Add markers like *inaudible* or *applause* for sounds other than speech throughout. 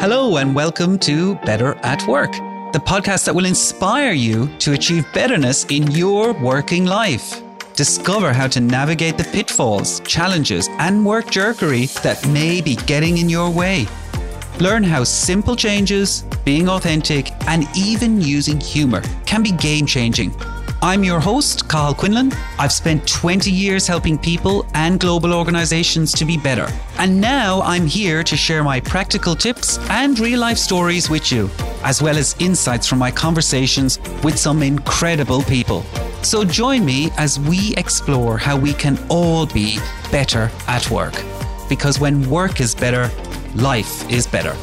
Hello, and welcome to Better at Work, the podcast that will inspire you to achieve betterness in your working life. Discover how to navigate the pitfalls, challenges, and work jerkery that may be getting in your way. Learn how simple changes, being authentic, and even using humor can be game changing I'm your host, Cathal Quinlan. I've spent 20 years helping people and global organizations to be better. And now I'm here to share my practical tips and real life stories with you, as well as insights from my conversations with some incredible people. So join me as we explore how we can all be better at work. Because when work is better, life is better.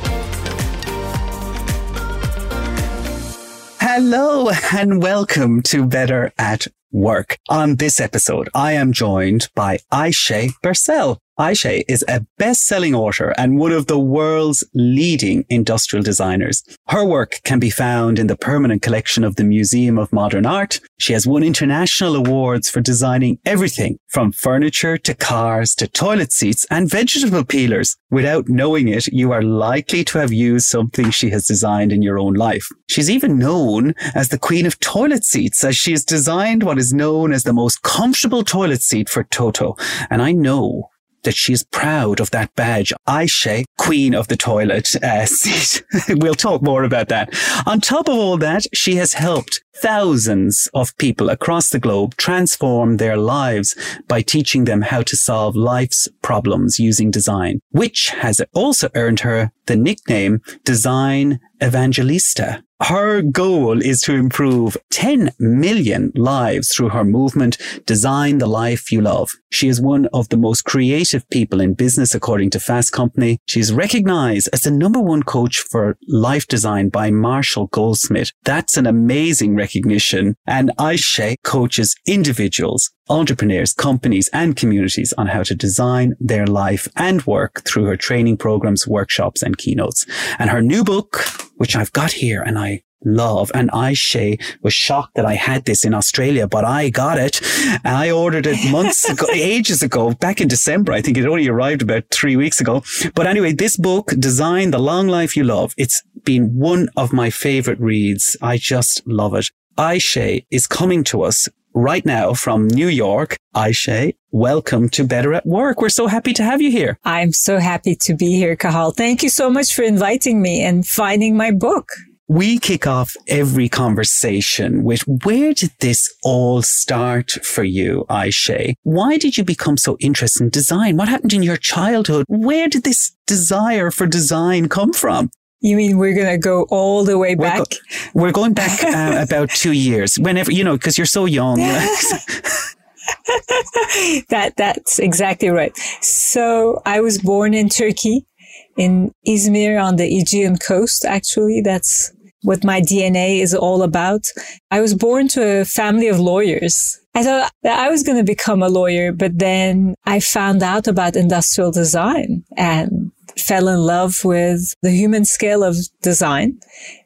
Hello and welcome to Better at Work. On this episode, I am joined by Ayse Birsel. Ayse is a best-selling author and one of the world's leading industrial designers. Her work can be found in the permanent collection of the Museum of Modern Art. She has won international awards for designing everything from furniture to cars to toilet seats and vegetable peelers. Without knowing it, you are likely to have used something she has designed in your own life. She's even known as the queen of toilet seats as she has designed what is known as the most comfortable toilet seat for Toto. And I know that she is proud of that badge. Ayse, Queen of the Toilet uh, *laughs* seat. we'll talk more about that. On top of all that, she has helped thousands of people across the globe transform their lives by teaching them how to solve life's problems using design, which has also earned her the nickname Design Evangelista. Her goal is to improve 10 million lives through her movement, Design the Life You Love. She is one of the most creative people in business, according to Fast Company. She's recognized as the number one coach for life design by Marshall Goldsmith. That's an amazing recognition. And Ayse coaches individuals, entrepreneurs, companies, and communities on how to design their life and work through her training programs, workshops, and keynotes. And her new book, which I've got here and I love. And Ayse was shocked that I had this in Australia, but I got it. I ordered it months ago, *laughs* ages ago, back in December. I think it only arrived about three weeks ago. But anyway, this book, Design the Long Life You Love, it's been one of my favorite reads. I just love it. Ayse is coming to us right now from New York. Ayse, welcome to Better at Work. We're so happy to have you here. I'm so happy to be here, Cathal. Thank you so much for inviting me and finding my book. We kick off every conversation with where did this all start for you, Ayse? Why did you become so interested in design? What happened in your childhood? Where did this desire for design come from? You mean we're going to go all the way back? We're, go- we're going back *laughs* uh, about two years. Whenever, you know, because you're so young. *laughs* that that's exactly right. So I was born in Turkey, in Izmir on the Aegean coast. Actually, that's what my DNA is all about. I was born to a family of lawyers. I thought that I was going to become a lawyer, but then I found out about industrial design and fell in love with the human scale of design.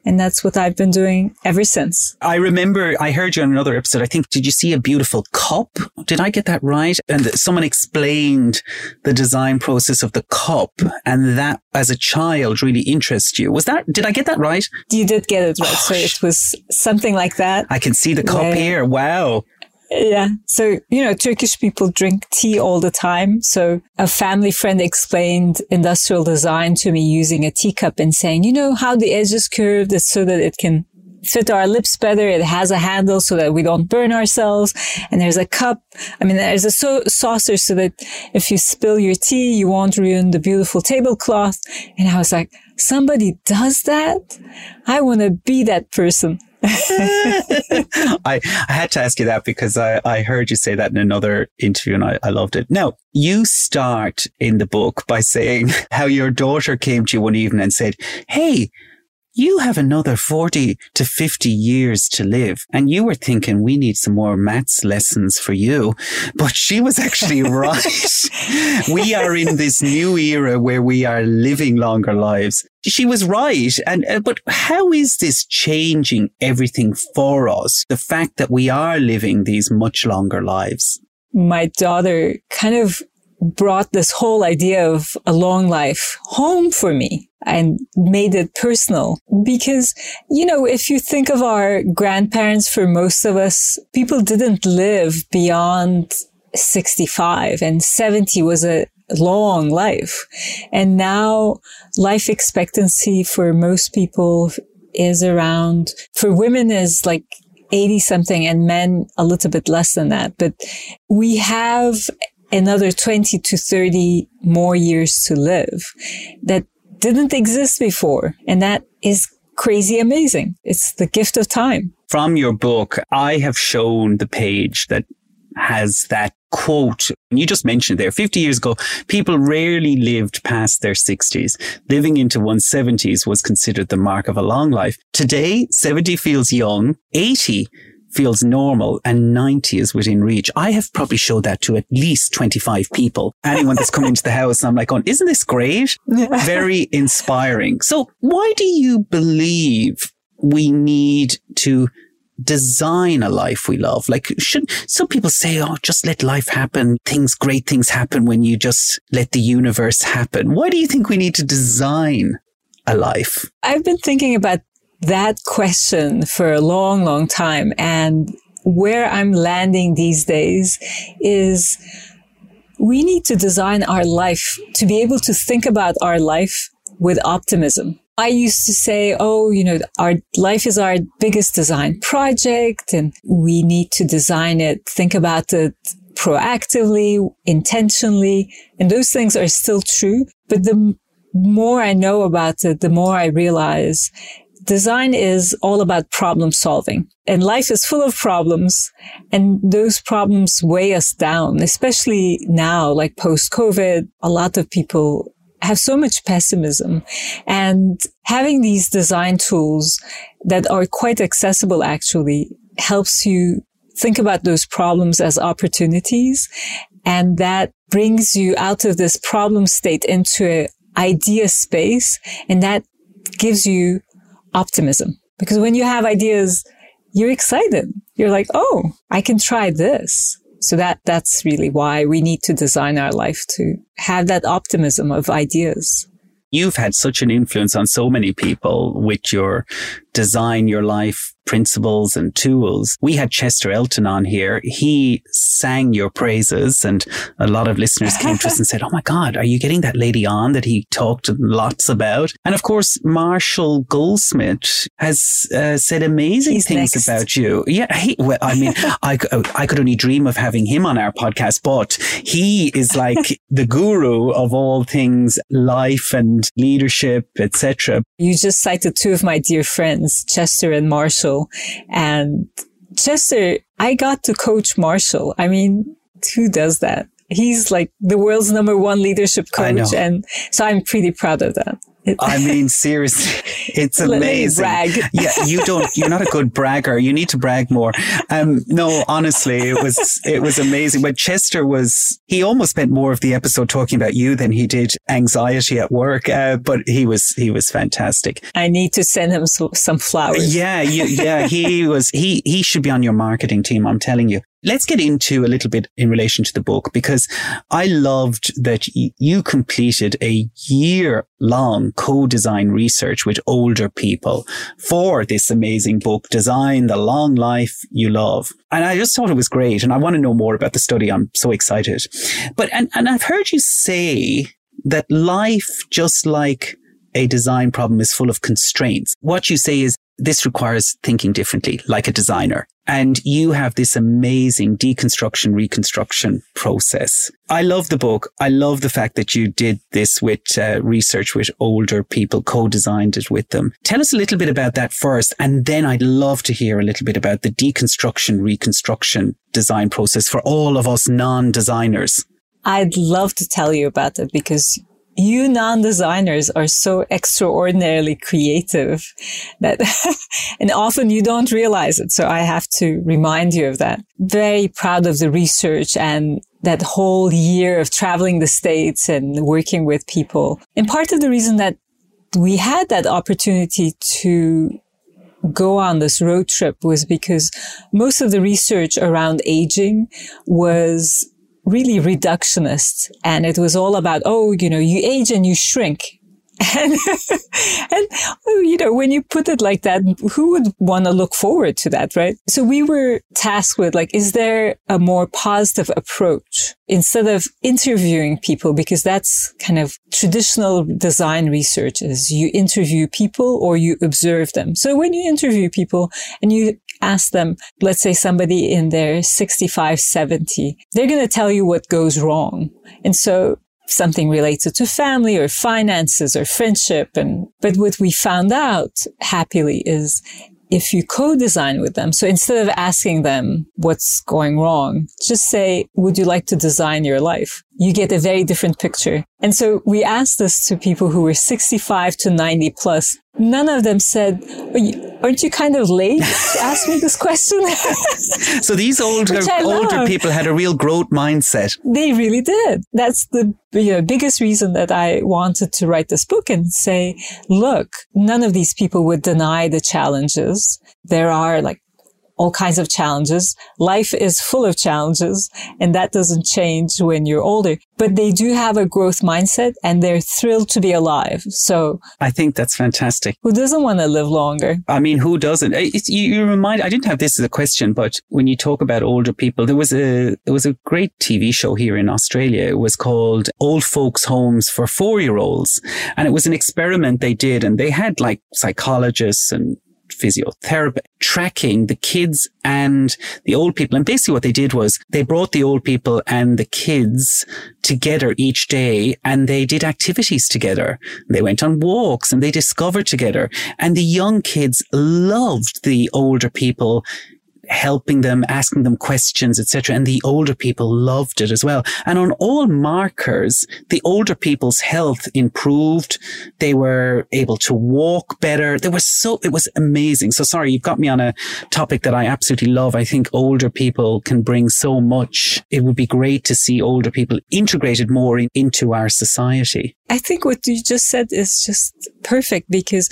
And that's what I've been doing ever since. I remember I heard you on another episode. I think, did you see a beautiful cup? Did I get that right? And someone explained the design process of the cup and that as a child really interests you. Was that, did I get that right? You did get it right. Oh, so it was something like that. I can see the cup here. Wow. Yeah. So, you know, Turkish people drink tea all the time. So a family friend explained industrial design to me using a teacup and saying, you know how the edge is curved it's so that it can fit our lips better. It has a handle so that we don't burn ourselves. And there's a cup. I mean, there's a so- saucer so that if you spill your tea, you won't ruin the beautiful tablecloth. And I was like, somebody does that? I want to be that person. *laughs* I, I had to ask you that because I, I heard you say that in another interview and I, I loved it. Now, you start in the book by saying *laughs* how your daughter came to you one evening and said, Hey, you have another 40 to 50 years to live. And you were thinking we need some more maths lessons for you. But she was actually *laughs* right. we are in this new era where we are living longer lives. She was right. And, uh, but how is this changing everything for us? The fact that we are living these much longer lives. My daughter kind of brought this whole idea of a long life home for me. And made it personal because, you know, if you think of our grandparents, for most of us, people didn't live beyond 65 and 70 was a long life. And now life expectancy for most people is around, for women is like 80 something and men a little bit less than that. But we have another 20 to 30 more years to live that didn't exist before. And that is crazy amazing. It's the gift of time. From your book, I have shown the page that has that quote. You just mentioned there 50 years ago, people rarely lived past their 60s. Living into one's 70s was considered the mark of a long life. Today, 70 feels young, 80 feels normal and 90 is within reach. I have probably showed that to at least 25 people. Anyone that's come into the house and I'm like going, isn't this great? Very inspiring. So why do you believe we need to design a life we love? Like, should some people say, Oh, just let life happen. Things, great things happen when you just let the universe happen. Why do you think we need to design a life? I've been thinking about that question for a long, long time. And where I'm landing these days is we need to design our life to be able to think about our life with optimism. I used to say, oh, you know, our life is our biggest design project and we need to design it, think about it proactively, intentionally. And those things are still true. But the more I know about it, the more I realize design is all about problem solving and life is full of problems and those problems weigh us down, especially now, like post COVID. A lot of people have so much pessimism and having these design tools that are quite accessible actually helps you think about those problems as opportunities. And that brings you out of this problem state into an idea space. And that gives you optimism because when you have ideas, you're excited. You're like, Oh, I can try this. So that, that's really why we need to design our life to have that optimism of ideas. You've had such an influence on so many people with your design your life principles and tools. We had Chester Elton on here. He sang your praises and a lot of listeners came to us and *laughs* said, Oh my God, are you getting that lady on that he talked lots about? And of course, Marshall Goldsmith has uh, said amazing He's things next. about you. Yeah. He, well, I mean, *laughs* I, I could only dream of having him on our podcast, but he is like *laughs* the guru of all things life and leadership, etc. You just cited two of my dear friends, Chester and Marshall. And Chester, I got to coach Marshall. I mean, who does that? He's like the world's number one leadership coach. And so I'm pretty proud of that. I *laughs* mean, seriously, *laughs* it's amazing. brag. yeah, you don't. You're not a good bragger. You need to brag more. Um, no, honestly, it was it was amazing. But Chester was he almost spent more of the episode talking about you than he did anxiety at work. Uh, but he was he was fantastic. I need to send him so, some flowers. Yeah, you, yeah, he was he he should be on your marketing team. I'm telling you. Let's get into a little bit in relation to the book because I loved that you completed a year long co-design research with older people for this amazing book, Design the Long Life You Love. And I just thought it was great. And I want to know more about the study. I'm so excited. But, and, and I've heard you say that life, just like a design problem is full of constraints. What you say is this requires thinking differently, like a designer. And you have this amazing deconstruction, reconstruction process. I love the book. I love the fact that you did this with uh, research with older people, co-designed it with them. Tell us a little bit about that first. And then I'd love to hear a little bit about the deconstruction, reconstruction design process for all of us non-designers. I'd love to tell you about it because you non-designers are so extraordinarily creative that, *laughs* and often you don't realize it. So I have to remind you of that. Very proud of the research and that whole year of traveling the states and working with people. And part of the reason that we had that opportunity to go on this road trip was because most of the research around aging was really reductionist. And it was all about, oh, you know, you age and you shrink. And, *laughs* and, you know, when you put it like that, who would want to look forward to that, right? So we were tasked with like, is there a more positive approach instead of interviewing people? Because that's kind of traditional design research is you interview people or you observe them. So when you interview people and you ask them, let's say somebody in their 65, 70, they're going to tell you what goes wrong. And so something related to family or finances or friendship. And, but what we found out happily is if you co-design with them. So instead of asking them what's going wrong, just say, would you like to design your life? You get a very different picture. And so we asked this to people who were 65 to 90 plus. None of them said, aren't you kind of late to ask me this question? *laughs* so these older, older people had a real growth mindset. They really did. That's the you know, biggest reason that I wanted to write this book and say, look, none of these people would deny the challenges. There are like all kinds of challenges. Life is full of challenges and that doesn't change when you're older, but they do have a growth mindset and they're thrilled to be alive. So I think that's fantastic. Who doesn't want to live longer? I mean, who doesn't? It's, you, you remind, I didn't have this as a question, but when you talk about older people, there was a, there was a great TV show here in Australia. It was called Old Folks Homes for Four Year Olds. And it was an experiment they did and they had like psychologists and physiotherapy, tracking the kids and the old people. And basically what they did was they brought the old people and the kids together each day and they did activities together. They went on walks and they discovered together. And the young kids loved the older people helping them, asking them questions, etc. And the older people loved it as well. And on all markers, the older people's health improved. They were able to walk better. There was so, it was amazing. So sorry, you've got me on a topic that I absolutely love. I think older people can bring so much. It would be great to see older people integrated more in, into our society. I think what you just said is just perfect because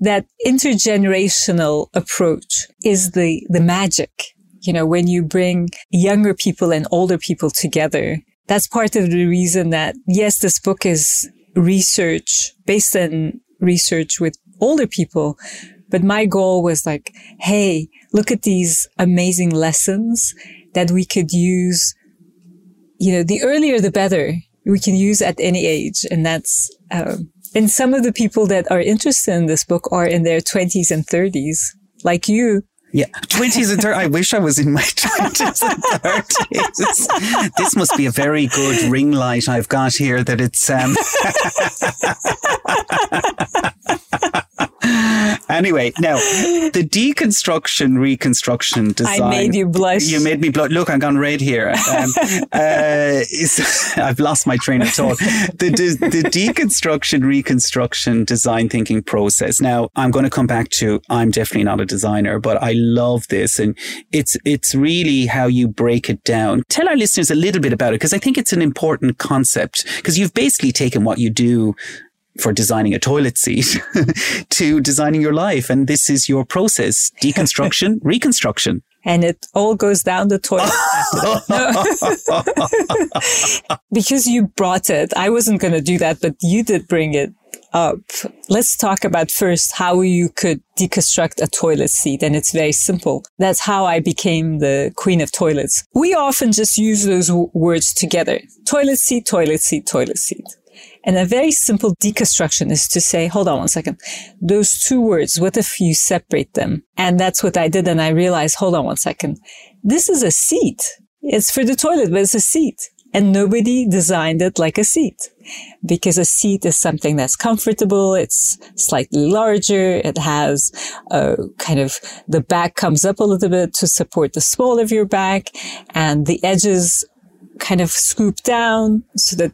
that intergenerational approach is the, the magic. You know, when you bring younger people and older people together, that's part of the reason that, yes, this book is research based on research with older people. But my goal was like, Hey, look at these amazing lessons that we could use. You know, the earlier, the better we can use at any age. And that's, um, and some of the people that are interested in this book are in their 20s and 30s, like you. Yeah, 20s and 30s. I wish I was in my 20s and 30s. this must be a very good ring light I've got here that it's. Um *laughs* anyway, now the deconstruction, reconstruction design. I made you blush. You made me blush. Look, I'm gone red here. Um, uh, *laughs* I've lost my train of thought. The, de- the deconstruction, reconstruction, design thinking process. Now, I'm going to come back to. I'm definitely not a designer, but I love this, and it's it's really how you break it down. Tell our listeners a little bit about it because I think it's an important concept because you've basically taken what you do for designing a toilet seat *laughs* to designing your life. And this is your process deconstruction, *laughs* reconstruction. And it all goes down the toilet. *laughs* because you brought it. I wasn't going to do that, but you did bring it up. Let's talk about first how you could deconstruct a toilet seat. And it's very simple. That's how I became the queen of toilets. We often just use those w- words together. Toilet seat, toilet seat, toilet seat. And a very simple deconstruction is to say, hold on one second. Those two words, what if you separate them? And that's what I did. And I realized, hold on one second. This is a seat. It's for the toilet, but it's a seat. And nobody designed it like a seat because a seat is something that's comfortable. It's slightly larger. It has a kind of the back comes up a little bit to support the small of your back and the edges kind of scoop down so that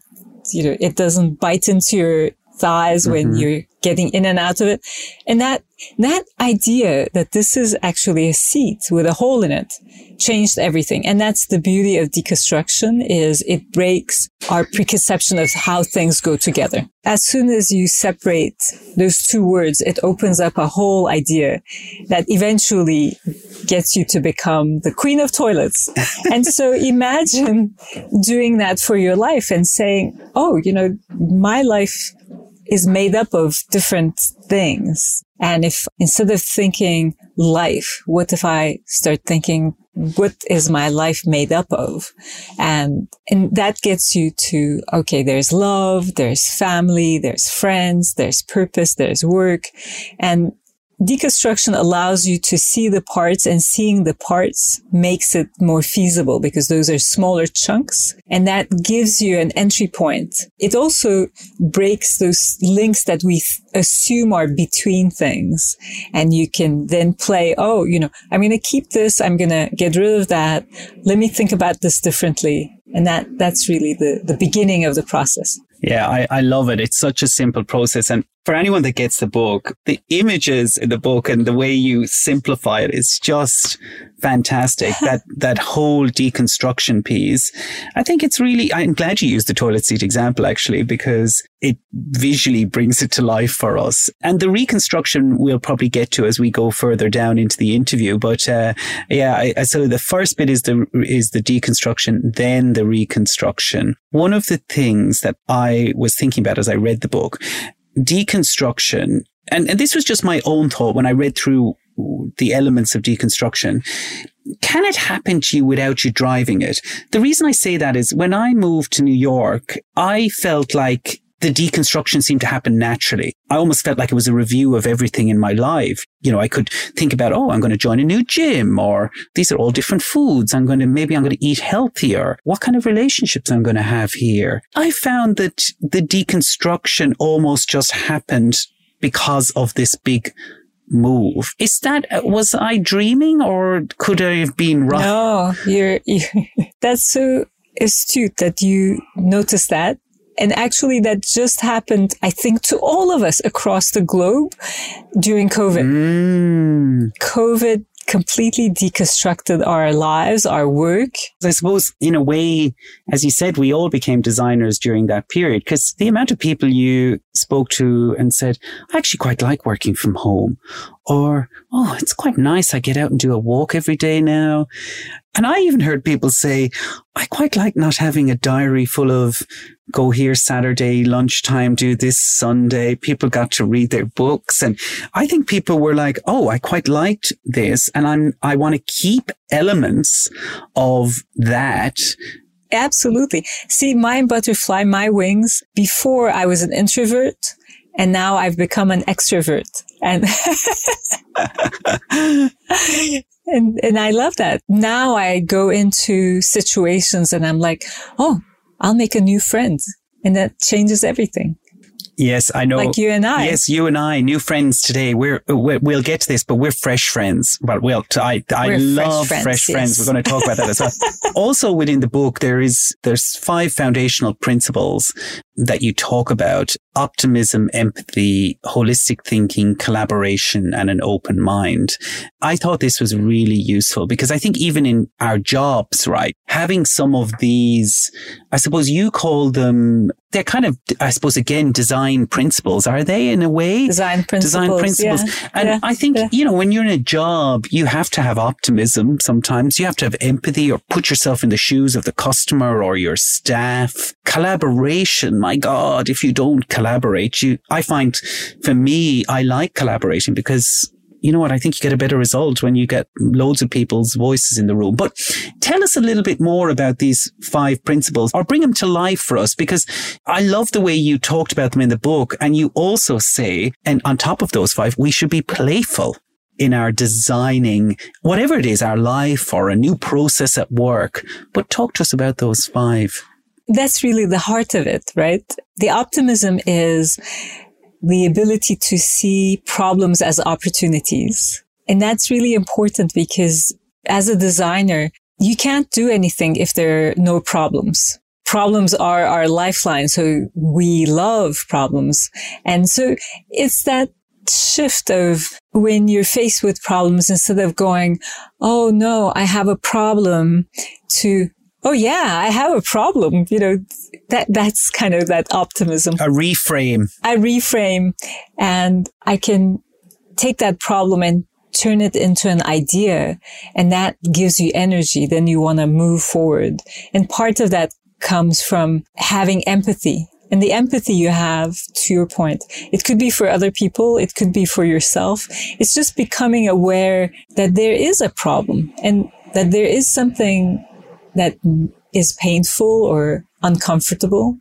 you know, it doesn't bite into your thighs mm-hmm. when you're getting in and out of it. And that, that idea that this is actually a seat with a hole in it changed everything. And that's the beauty of deconstruction is it breaks our preconception of how things go together. As soon as you separate those two words, it opens up a whole idea that eventually gets you to become the queen of toilets. *laughs* and so imagine doing that for your life and saying, Oh, you know, my life is made up of different things. And if instead of thinking life, what if I start thinking, what is my life made up of? And, and that gets you to, okay, there's love, there's family, there's friends, there's purpose, there's work. And deconstruction allows you to see the parts and seeing the parts makes it more feasible because those are smaller chunks and that gives you an entry point. It also breaks those links that we th- assume are between things and you can then play, oh, you know, I'm going to keep this. I'm going to get rid of that. Let me think about this differently. And that, that's really the, the beginning of the process. Yeah, I, I love it. It's such a simple process. And for anyone that gets the book, the images in the book and the way you simplify it is just fantastic. *laughs* that, that whole deconstruction piece. I think it's really, I'm glad you used the toilet seat example actually, because it visually brings it to life for us. And the reconstruction we'll probably get to as we go further down into the interview. But, uh, yeah, I, so the first bit is the, is the deconstruction, then the reconstruction. One of the things that I was thinking about as I read the book, deconstruction, and, and this was just my own thought when I read through the elements of deconstruction. Can it happen to you without you driving it? The reason I say that is when I moved to New York, I felt like the deconstruction seemed to happen naturally. I almost felt like it was a review of everything in my life. You know, I could think about, oh, I'm going to join a new gym or these are all different foods. I'm going to, maybe I'm going to eat healthier. What kind of relationships I'm going to have here? I found that the deconstruction almost just happened because of this big move. Is that, uh, was I dreaming or could I have been right? No, you're, you're *laughs* that's so astute that you noticed that and actually that just happened, I think, to all of us across the globe during COVID. Mm. COVID completely deconstructed our lives, our work. I suppose in a way, as you said, we all became designers during that period because the amount of people you spoke to and said, I actually quite like working from home or, Oh, it's quite nice. I get out and do a walk every day now. And I even heard people say, I quite like not having a diary full of go here Saturday lunchtime, do this Sunday. People got to read their books. And I think people were like, Oh, I quite liked this. And I'm, I want to keep elements of that Absolutely. See, my butterfly, my wings, before I was an introvert and now I've become an extrovert. And, *laughs* and, and I love that. Now I go into situations and I'm like, Oh, I'll make a new friend. And that changes everything. Yes, I know. Like you and I. Yes, you and I, new friends today. We're, we will get to this, but we're fresh friends. But Well, well, I I we're love fresh, friends, fresh yes. friends. We're going to talk about that as well. *laughs* also, within the book, there is there's five foundational principles that you talk about: optimism, empathy, holistic thinking, collaboration, and an open mind. I thought this was really useful because I think even in our jobs, right, having some of these, I suppose you call them they're kind of, I suppose, again, design principles. Are they in a way? Design principles. Design principles. Yeah. And yeah. I think, yeah. you know, when you're in a job, you have to have optimism sometimes. You have to have empathy or put yourself in the shoes of the customer or your staff. Collaboration. My God, if you don't collaborate, you, I find for me, I like collaborating because you know what? I think you get a better result when you get loads of people's voices in the room. But tell us a little bit more about these five principles or bring them to life for us because I love the way you talked about them in the book. And you also say, and on top of those five, we should be playful in our designing whatever it is, our life or a new process at work. But talk to us about those five. That's really the heart of it, right? The optimism is the ability to see problems as opportunities. And that's really important because as a designer, you can't do anything if there are no problems. Problems are our lifeline. So we love problems. And so it's that shift of when you're faced with problems, instead of going, Oh no, I have a problem to, Oh yeah, I have a problem. You know, that, that's kind of that optimism. A reframe. I reframe and I can take that problem and turn it into an idea and that gives you energy. Then you want to move forward. And part of that comes from having empathy. and the empathy you have to your point. It could be for other people. It could be for yourself. It's just becoming aware that there is a problem and that there is something that is painful or uncomfortable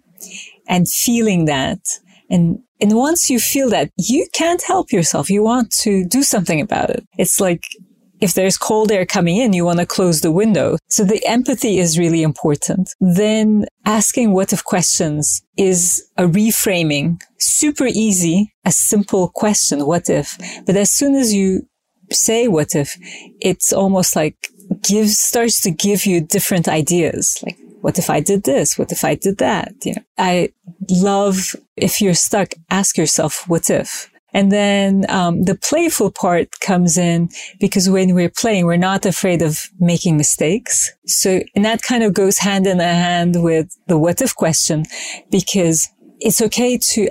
and feeling that. And, and once you feel that, you can't help yourself. You want to do something about it. It's like if there's cold air coming in, you want to close the window. So the empathy is really important. Then asking what if questions is a reframing. Super easy, a simple question. What if? But as soon as you say what if, it's almost like gives, starts to give you different ideas. Like, what if I did this? What if I did that? You know, I love if you're stuck, ask yourself, what if? And then um, the playful part comes in because when we're playing, we're not afraid of making mistakes. So, and that kind of goes hand in hand with the what if question because it's okay to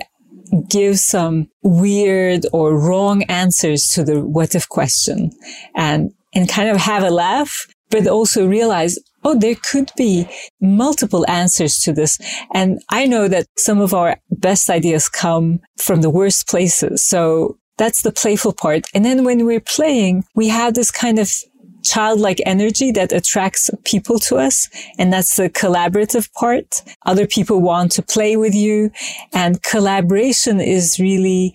give some weird or wrong answers to the what if question and, and kind of have a laugh, but also realize, oh, there could be multiple answers to this. And I know that some of our best ideas come from the worst places. So that's the playful part. And then when we're playing, we have this kind of childlike energy that attracts people to us. And that's the collaborative part. Other people want to play with you and collaboration is really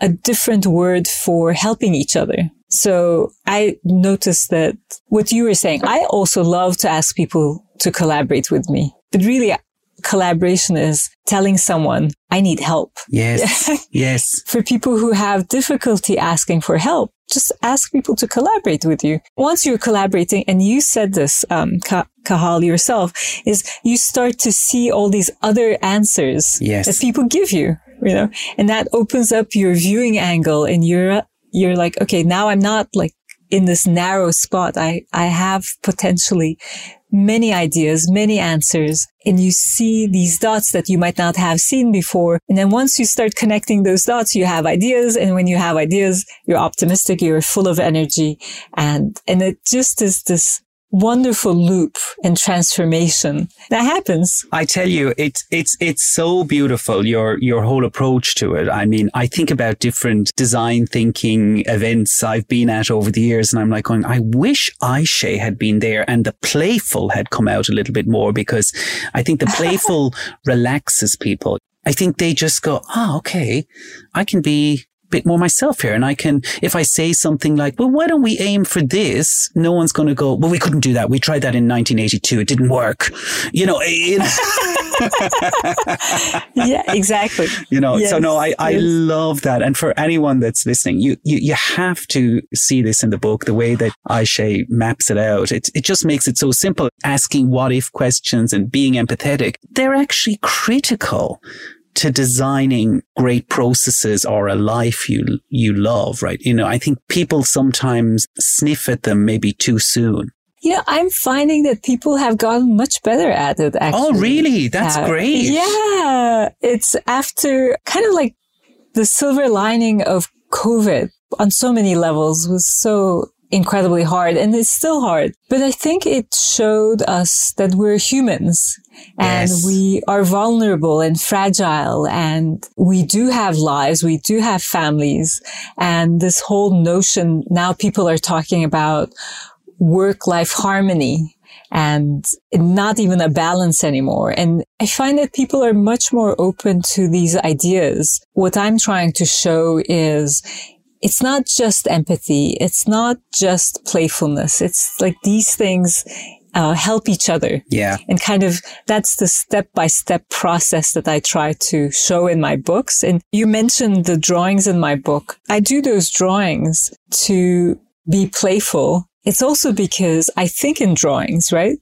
a different word for helping each other. So I noticed that what you were saying, I also love to ask people to collaborate with me. But really, collaboration is telling someone, I need help. Yes. *laughs* yes. For people who have difficulty asking for help, just ask people to collaborate with you. Once you're collaborating, and you said this, um, Cathal yourself, is you start to see all these other answers yes. that people give you, you know, and that opens up your viewing angle and you're you're like, okay, now I'm not like in this narrow spot. I, I have potentially many ideas, many answers, and you see these dots that you might not have seen before. And then once you start connecting those dots, you have ideas. And when you have ideas, you're optimistic, you're full of energy. And, and it just is this wonderful loop and transformation that happens. I tell you, it's, it's, it's so beautiful. Your, your whole approach to it. I mean, I think about different design thinking events I've been at over the years and I'm like going, I wish Ayse had been there and the playful had come out a little bit more because I think the playful *laughs* relaxes people. I think they just go, oh, okay, I can be bit more myself here. And I can, if I say something like, well, why don't we aim for this? No one's going to go, well, we couldn't do that. We tried that in 1982. It didn't work. You know, you *laughs* know. yeah, exactly. You know, yes, so no, I, I love that. And for anyone that's listening, you, you, you have to see this in the book, the way that Ayse maps it out. It, it just makes it so simple. Asking what if questions and being empathetic. They're actually critical to designing great processes or a life you, you love, right? You know, I think people sometimes sniff at them maybe too soon. You know, I'm finding that people have gotten much better at it, actually. Oh, really? That's uh, great. Yeah. It's after kind of like the silver lining of COVID on so many levels was so incredibly hard and it's still hard. But I think it showed us that we're humans and yes. we are vulnerable and fragile and we do have lives. We do have families and this whole notion now people are talking about work life harmony and not even a balance anymore. And I find that people are much more open to these ideas. What I'm trying to show is it's not just empathy. It's not just playfulness. It's like these things uh, help each other. Yeah. And kind of that's the step by step process that I try to show in my books. And you mentioned the drawings in my book. I do those drawings to be playful it's also because I think in drawings, right?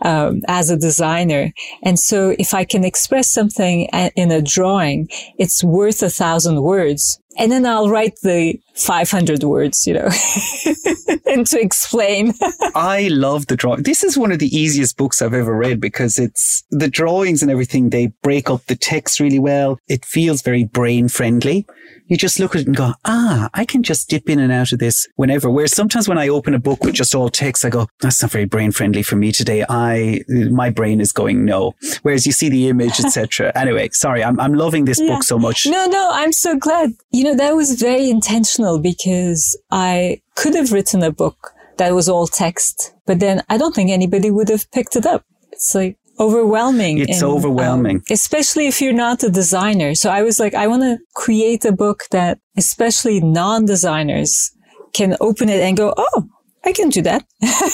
Um, as a designer. And so if I can express something in a drawing, it's worth a thousand words. And then I'll write the 500 words, you know, *laughs* and to explain. *laughs* I love the drawing. This is one of the easiest books I've ever read because it's the drawings and everything. They break up the text really well. It feels very brain friendly you just look at it and go, ah, I can just dip in and out of this whenever. Whereas sometimes when I open a book with just all text, I go, that's not very brain friendly for me today. I, my brain is going no. Whereas you see the image, etc. anyway, sorry, I'm, I'm loving this yeah. book so much. No, no, I'm so glad. You know, that was very intentional because I could have written a book that was all text, but then I don't think anybody would have picked it up. It's like, overwhelming. It's and, overwhelming. Um, especially if you're not a designer. So I was like, I want to create a book that especially non-designers can open it and go, Oh, I can do that.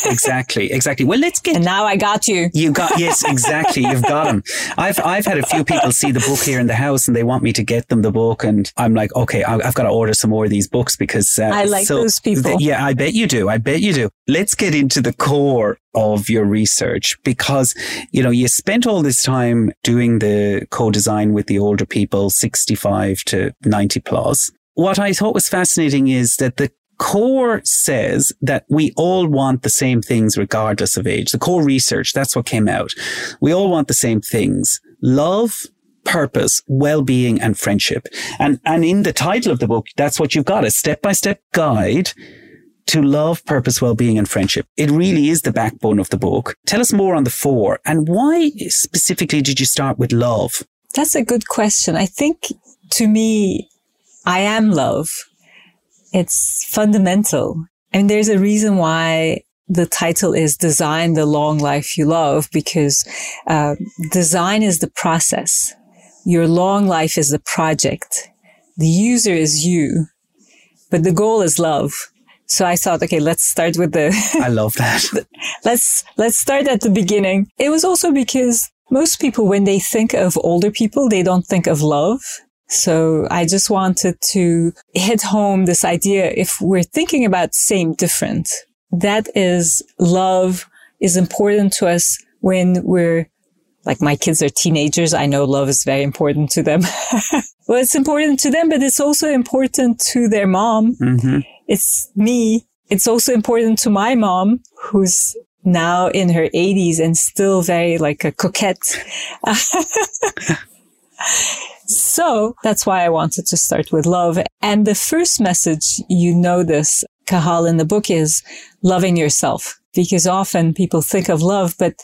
exactly, exactly. Well, let's get. And now I got you. You got yes, exactly. You've got them. I've I've had a few people see the book here in the house, and they want me to get them the book, and I'm like, okay, I've got to order some more of these books because uh, I like so those people. Th- yeah, I bet you do. I bet you do. Let's get into the core of your research because you know you spent all this time doing the co-design with the older people 65 to 90 plus what I thought was fascinating is that the core says that we all want the same things regardless of age. The core research, that's what came out. We all want the same things. Love, purpose, well-being and friendship. And, and in the title of the book, that's what you've got, a step-by-step guide to love, purpose, well-being and friendship. It really is the backbone of the book. Tell us more on the four and why specifically did you start with love? That's a good question. I think to me, I am love. It's fundamental. And there's a reason why the title is Design the Long Life You Love because uh, design is the process. Your long life is the project. The user is you, but the goal is love. So I thought, okay, let's start with the. I love that. *laughs* let's let's start at the beginning. It was also because most people, when they think of older people, they don't think of love. So I just wanted to hit home this idea. If we're thinking about same different, that is love is important to us when we're like my kids are teenagers. I know love is very important to them. *laughs* well, it's important to them, but it's also important to their mom. Mm-hmm. It's me. It's also important to my mom, who's now in her 80s and still very like a coquette. *laughs* So that's why I wanted to start with love. And the first message, you know this, Cathal, in the book is loving yourself. Because often people think of love, but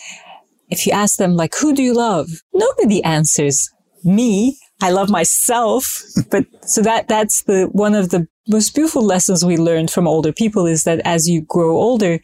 if you ask them, like, who do you love? Nobody answers me. I love myself. *laughs* but so that, that's the, one of the most beautiful lessons we learned from older people is that as you grow older,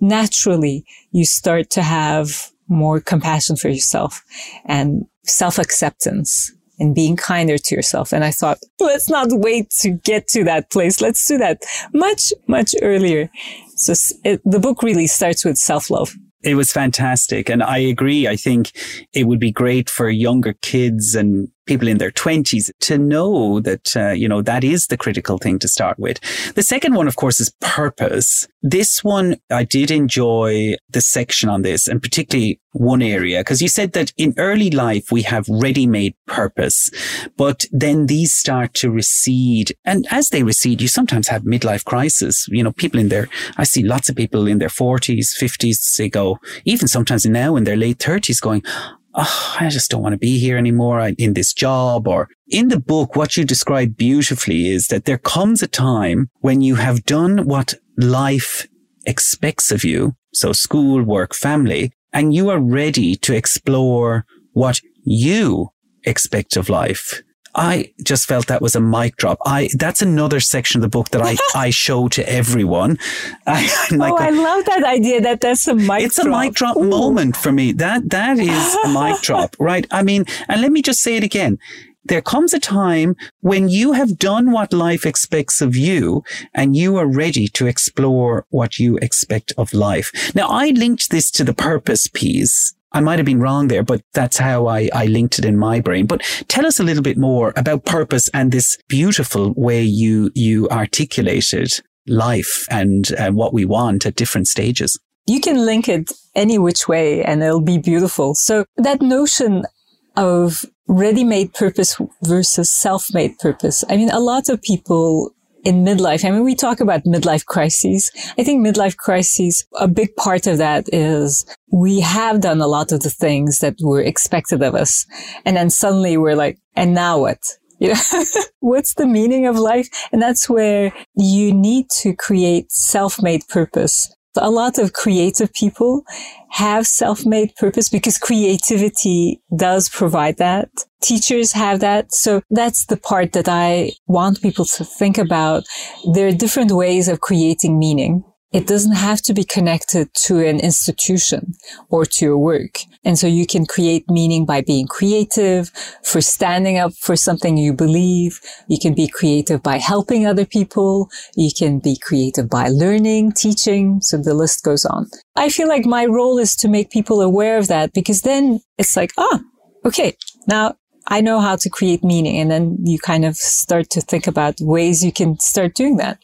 naturally you start to have more compassion for yourself and self acceptance and being kinder to yourself. And I thought, let's not wait to get to that place. Let's do that much, much earlier. So it, the book really starts with self love. It was fantastic. And I agree. I think it would be great for younger kids and people in their 20s to know that, uh, you know, that is the critical thing to start with. The second one, of course, is purpose. This one, I did enjoy the section on this and particularly one area because you said that in early life we have ready-made purpose, but then these start to recede. And as they recede, you sometimes have midlife crisis. You know, people in their, I see lots of people in their 40s, 50s, they go, even sometimes now in their late 30s going, oh, I just don't want to be here anymore in this job or in the book, what you describe beautifully is that there comes a time when you have done what life expects of you. So school, work, family, and you are ready to explore what you expect of life. I just felt that was a mic drop. I that's another section of the book that I, *laughs* I show to everyone. *laughs* I, oh, I love that idea that that's a mic. It's drop. a mic drop Ooh. moment for me. That that is a *laughs* mic drop, right? I mean, and let me just say it again. There comes a time when you have done what life expects of you and you are ready to explore what you expect of life. Now, I linked this to the purpose piece I might have been wrong there, but that's how I, I linked it in my brain. But tell us a little bit more about purpose and this beautiful way you, you articulated life and uh, what we want at different stages. You can link it any which way and it'll be beautiful. So that notion of ready-made purpose versus self-made purpose. I mean, a lot of people in midlife, I mean, we talk about midlife crises. I think midlife crises, a big part of that is we have done a lot of the things that were expected of us. And then suddenly we're like, and now what? *laughs* You know, what's the meaning of life? And that's where you need to create self-made purpose a lot of creative people have self-made purpose because creativity does provide that. Teachers have that. So that's the part that I want people to think about. There are different ways of creating meaning. It doesn't have to be connected to an institution or to a work. And so you can create meaning by being creative, for standing up for something you believe. You can be creative by helping other people. You can be creative by learning, teaching. So the list goes on. I feel like my role is to make people aware of that because then it's like, ah, okay, now I know how to create meaning. And then you kind of start to think about ways you can start doing that.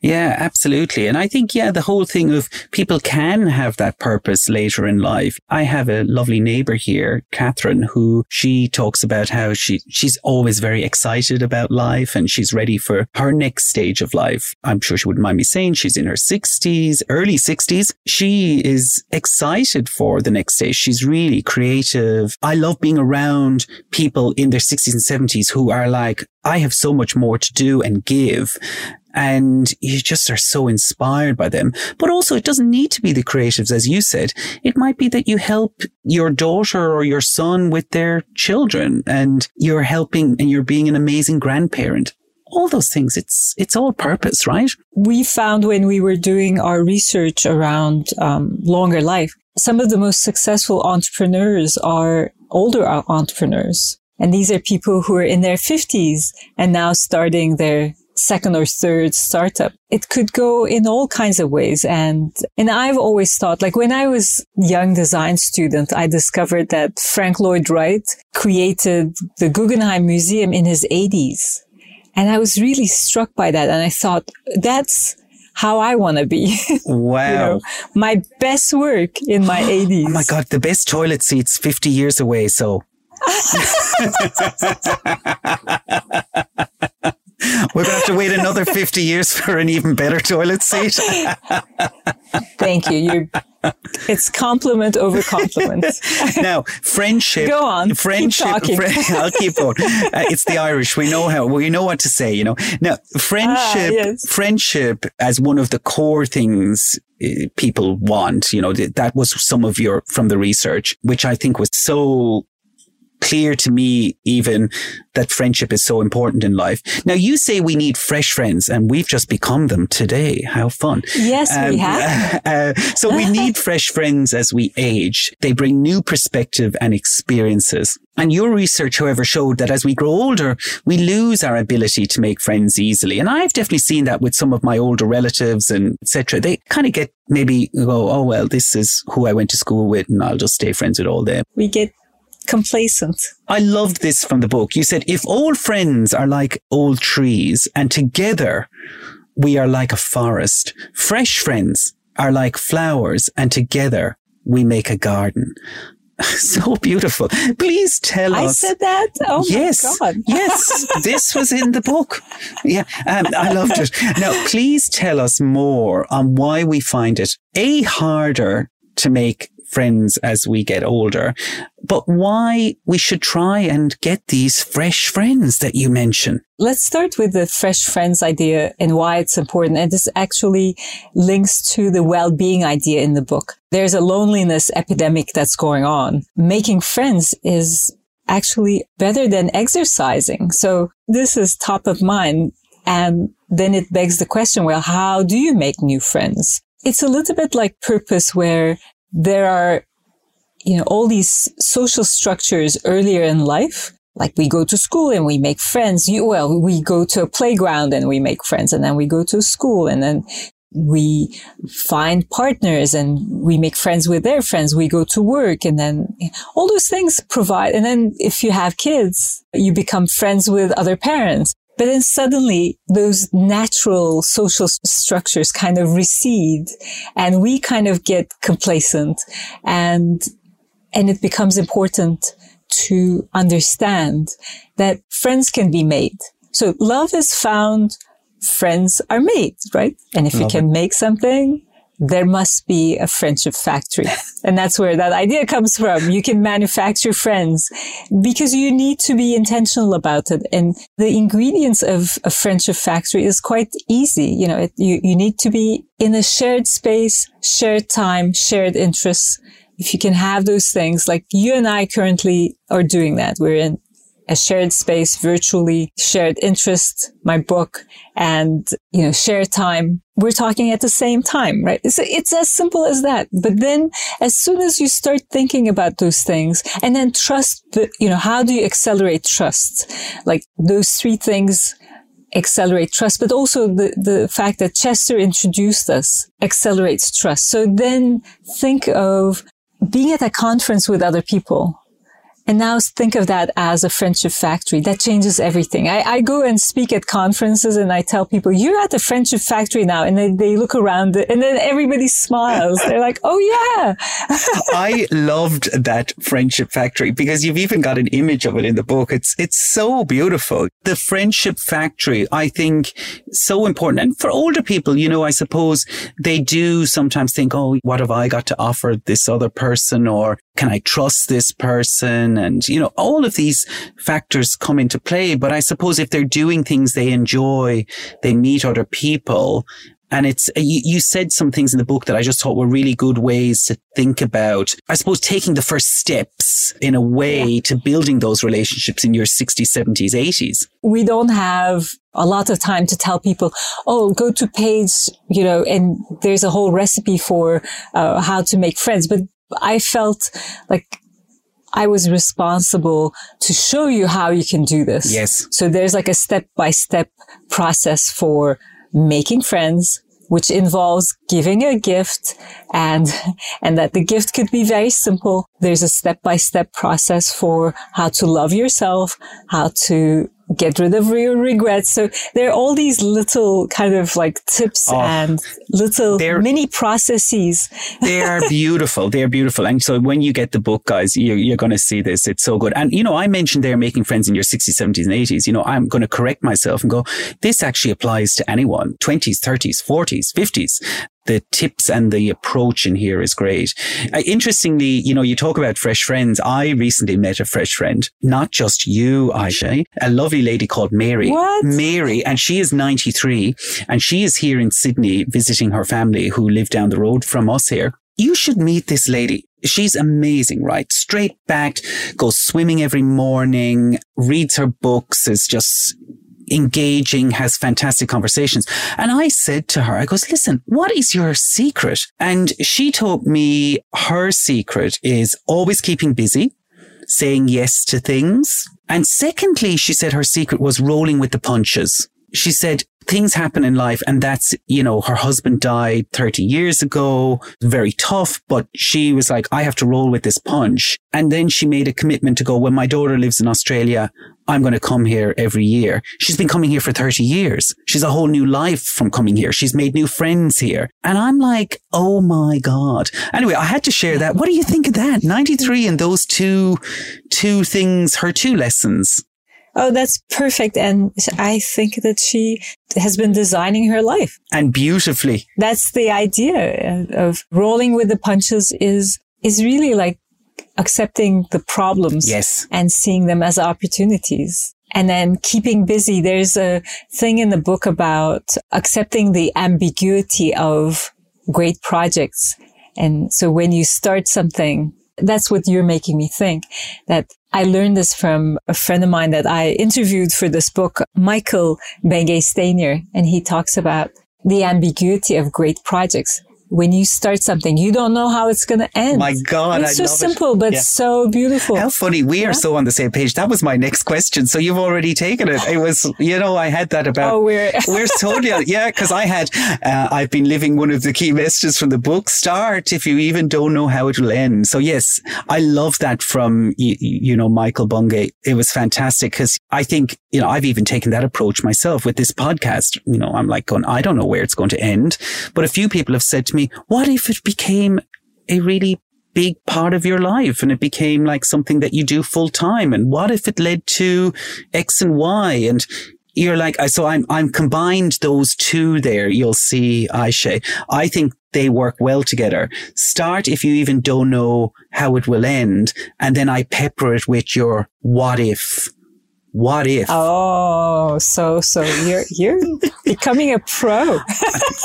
Yeah, absolutely. And I think, yeah, the whole thing of people can have that purpose later in life. I have a lovely neighbor here, Catherine, who she talks about how she, she's always very excited about life and she's ready for her next stage of life. I'm sure she wouldn't mind me saying she's in her sixties, early sixties. She is excited for the next stage. She's really creative. I love being around people in their sixties and seventies who are like, I have so much more to do and give and you just are so inspired by them. But also it doesn't need to be the creatives, as you said. It might be that you help your daughter or your son with their children and you're helping and you're being an amazing grandparent all those things. It's it's all purpose, right? We found when we were doing our research around um, longer life, some of the most successful entrepreneurs are older entrepreneurs, and these are people who are in their fifties and now starting their second or third startup. It could go in all kinds of ways. And, and I've always thought, like when I was young design student, I discovered that Frank Lloyd Wright created the Guggenheim Museum in his 80s. And I was really struck by that. And I thought, that's how I want to be. *laughs* Wow. you know, my best work in my 80s. *gasps* Oh my God, the best toilet seats 50 years away. So. *laughs* *laughs* We're going to have to wait another 50 years for an even better toilet seat. *laughs* Thank you. you it's compliment over compliment. *laughs* now, friendship. Go on. Friendship. Keep *laughs* I'll keep going. Uh, it's the Irish. We know how, we know what to say, you know. Now, friendship, ah, yes. friendship as one of the core things uh, people want, you know, that was some of your, from the research, which I think was so clear to me even that friendship is so important in life. Now you say we need fresh friends and we've just become them today. How fun. Yes, um, we have. *laughs* Uh, so we need *laughs* fresh friends as we age. They bring new perspective and experiences. And your research, however, showed that as we grow older, we lose our ability to make friends easily. And I've definitely seen that with some of my older relatives and etc. They kind of get maybe go, oh, well, this is who I went to school with and I'll just stay friends with all them. We get complacent. I loved this from the book. You said, if old friends are like old trees and together we are like a forest, fresh friends are like flowers and together we make a garden. *laughs* so beautiful. Please tell I us. I said that. Oh yes, my God. *laughs* yes, this was in the book. Yeah, um, I loved it. Now, please tell us more on why we find it a harder to make friends as we get older, but why we should try and get these fresh friends that you mention. Let's start with the fresh friends idea and why it's important. And this actually links to the well-being idea in the book. There's a loneliness epidemic that's going on. Making friends is actually better than exercising. So this is top of mind. And then it begs the question, well, how do you make new friends? It's a little bit like purpose where there are, you know, all these social structures earlier in life. Like we go to school and we make friends. You, well, we go to a playground and we make friends and then we go to school and then we find partners and we make friends with their friends. We go to work and then all those things provide. And then if you have kids, you become friends with other parents. But then suddenly those natural social structures kind of recede and we kind of get complacent and, and it becomes important to understand that friends can be made. So love is found, friends are made, right? And if love you can it. make something, there must be a friendship factory. *laughs* and that's where that idea comes from. You can manufacture friends because you need to be intentional about it. And the ingredients of a friendship factory is quite easy. You know, it, you, you need to be in a shared space, shared time, shared interests. If you can have those things, like you and I currently are doing that. We're in a shared space virtually, shared interest, my book, and, you know, shared time. We're talking at the same time, right? It's, it's as simple as that. But then as soon as you start thinking about those things and then trust, you know, how do you accelerate trust? Like those three things accelerate trust, but also the, the fact that Chester introduced us accelerates trust. So then think of being at a conference with other people and now think of that as a friendship factory. That changes everything. I, I, go and speak at conferences and I tell people, you're at the friendship factory now. And they, they look around and then everybody smiles. They're like, oh yeah. *laughs* I loved that friendship factory because you've even got an image of it in the book. It's, it's so beautiful. The friendship factory, I think so important. And for older people, you know, I suppose they do sometimes think, oh, what have I got to offer this other person? Or can I trust this person? And, you know, all of these factors come into play. But I suppose if they're doing things they enjoy, they meet other people. And it's, you, you said some things in the book that I just thought were really good ways to think about, I suppose, taking the first steps in a way yeah. to building those relationships in your 60s, 70s, 80s. We don't have a lot of time to tell people, oh, go to page, you know, and there's a whole recipe for uh, how to make friends. But I felt like I was responsible to show you how you can do this. Yes. So there's like a step by step process for making friends, which involves giving a gift and, *laughs* and that the gift could be very simple. There's a step by step process for how to love yourself, how to get rid of your regrets. So there are all these little kind of like tips oh, and little mini processes. *laughs* they are beautiful. They're beautiful. And so when you get the book, guys, you're, you're going to see this. It's so good. And, you know, I mentioned they're making friends in your 60s, 70s and 80s. You know, I'm going to correct myself and go, this actually applies to anyone, 20s, 30s, 40s, 50s the tips and the approach in here is great. Uh, interestingly, you know, you talk about fresh friends. I recently met a fresh friend, not just you, Ayse, a lovely lady called Mary. What? Mary, and she is 93 and she is here in Sydney visiting her family who live down the road from us here. You should meet this lady. She's amazing, right? Straight backed, goes swimming every morning, reads her books, is just engaging, has fantastic conversations. And I said to her, I goes, listen, what is your secret? And she told me her secret is always keeping busy, saying yes to things. And secondly, she said her secret was rolling with the punches. She said, things happen in life and that's, you know, her husband died 30 years ago, very tough, but she was like, I have to roll with this punch. And then she made a commitment to go, when my daughter lives in Australia, I'm going to come here every year. She's been coming here for 30 years. She's a whole new life from coming here. She's made new friends here. And I'm like, oh my God. Anyway, I had to share that. What do you think of that? 93 and those two, two things, her two lessons. Oh, that's perfect. And I think that she has been designing her life. And beautifully. That's the idea of rolling with the punches is, is really like accepting the problems yes. and seeing them as opportunities. And then keeping busy. There's a thing in the book about accepting the ambiguity of great projects. And so when you start something, that's what you're making me think that I learned this from a friend of mine that I interviewed for this book, Michael Bungay Stanier, and he talks about the ambiguity of great projects when you start something, you don't know how it's going to end. My God, it's I so simple, it. but yeah. so beautiful. How funny! We yeah. are so on the same page. That was my next question. So you've already taken it. It was, you know, I had that about. Oh, we're *laughs* we're totally *laughs* yeah, because I had, uh, I've been living one of the key messages from the book. Start if you even don't know how it will end. So yes, I love that from you, you know Michael Bungay. It was fantastic because I think you know I've even taken that approach myself with this podcast. You know, I'm like going, I don't know where it's going to end, but a few people have said to me, what if it became a really big part of your life and it became like something that you do full time. And what if it led to X and Y? And you're like, so I'm, I'm combined those two there. You'll see, Ayse. I think they work well together. Start if you even don't know how it will end. And then I pepper it with your what if what if? Oh, so so you're you're *laughs* becoming a pro.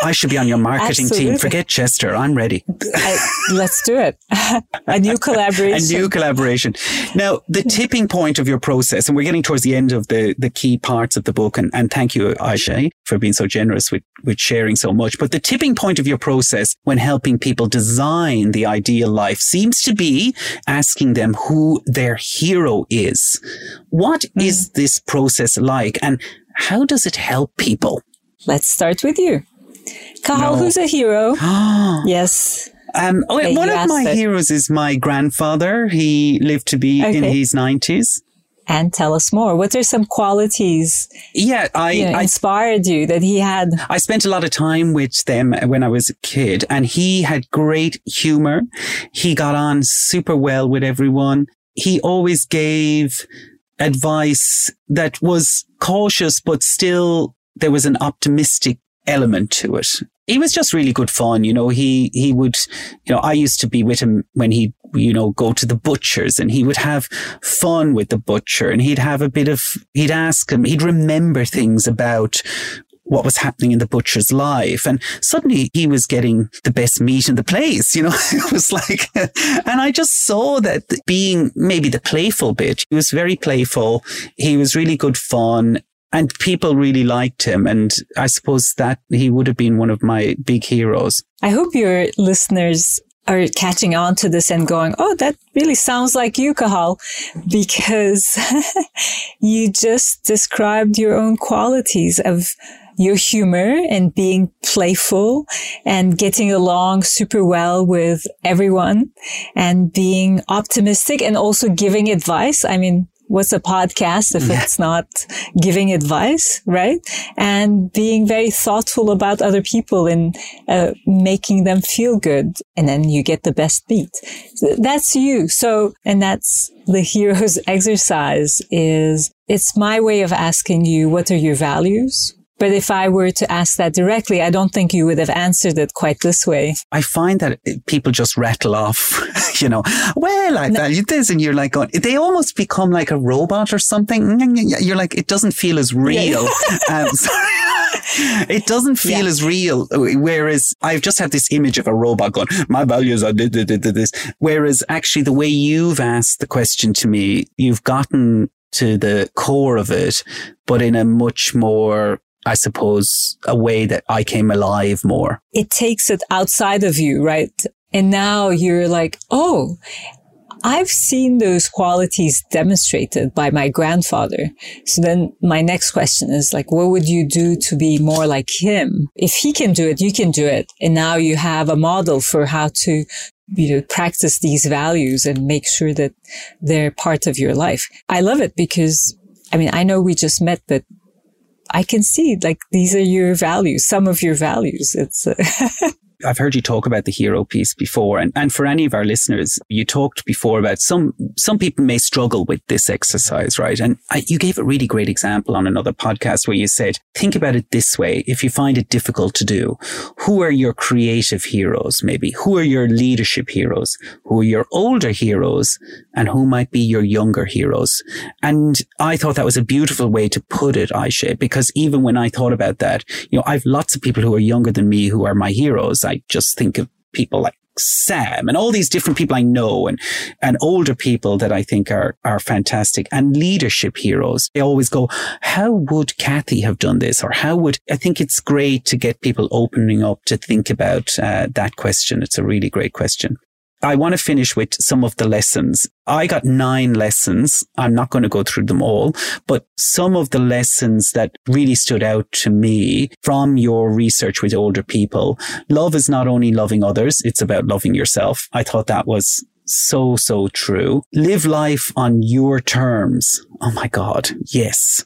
I should be on your marketing Absolutely. team. Forget Chester. I'm ready. I, let's do it. *laughs* a new collaboration. A new collaboration. Now, the tipping point of your process, and we're getting towards the end of the the key parts of the book. And, and thank you, Ayse, for being so generous with with sharing so much. But the tipping point of your process when helping people design the ideal life seems to be asking them who their hero is. What mm. is this process like and how does it help people? Let's start with you. Carl, no. who's a hero? *gasps* yes. Um, oh, one of my it. heroes is my grandfather. He lived to be okay. in his 90s. And tell us more. What are some qualities? Yeah, I, you know, I inspired you that he had. I spent a lot of time with them when I was a kid, and he had great humor. He got on super well with everyone. He always gave advice that was cautious, but still there was an optimistic element to it. He was just really good fun. You know, he, he would, you know, I used to be with him when he'd, you know, go to the butchers and he would have fun with the butcher and he'd have a bit of, he'd ask him, he'd remember things about what was happening in the butcher's life. And suddenly he was getting the best meat in the place, you know, *laughs* it was like, and I just saw that being maybe the playful bit, he was very playful. He was really good fun and people really liked him. And I suppose that he would have been one of my big heroes. I hope your listeners are catching on to this and going, Oh, that really sounds like you, Cathal, *laughs* because *laughs* you just described your own qualities of your humor and being playful and getting along super well with everyone and being optimistic and also giving advice. I mean, what's a podcast if it's not giving advice, right? And being very thoughtful about other people and uh, making them feel good. And then you get the best beat. So that's you. So, and that's the hero's *laughs* exercise is it's my way of asking you, what are your values? But if I were to ask that directly, I don't think you would have answered it quite this way. I find that people just rattle off, *laughs* you know, well, I no. value this. And you're like, they almost become like a robot or something. You're like, it doesn't feel as real. *laughs* Yeah. um, *laughs* it doesn't feel yeah. as real. Whereas I've just had this image of a robot going, my values are this. Whereas actually the way you've asked the question to me, you've gotten to the core of it, but in a much more I suppose, a way that I came alive more. It takes it outside of you, right? And now you're like, oh, I've seen those qualities demonstrated by my grandfather. So then my next question is like, what would you do to be more like him? If he can do it, you can do it. And now you have a model for how to you know, practice these values and make sure that they're part of your life. I love it because I mean, I know we just met, but I can see like these are your values, some of your values. It's uh, *laughs* I've heard you talk about the hero piece before. And, and for any of our listeners, you talked before about some, some people may struggle with this exercise, right? And I, you gave a really great example on another podcast where you said, think about it this way. If you find it difficult to do, who are your creative heroes? Maybe who are your leadership heroes? Who are your older heroes? And who might be your younger heroes? And I thought that was a beautiful way to put it, Ayse, because even when I thought about that, you know, I've lots of people who are younger than me who are my heroes. I just think of people like Sam and all these different people I know and, and older people that I think are, are fantastic and leadership heroes. They always go, how would Kathy have done this? Or how would, I think it's great to get people opening up to think about uh, that question. It's a really great question. I want to finish with some of the lessons. I got nine lessons. I'm not going to go through them all, but some of the lessons that really stood out to me from your research with older people. Love is not only loving others, it's about loving yourself. I thought that was so, so true. Live life on your terms. Oh my God. Yes.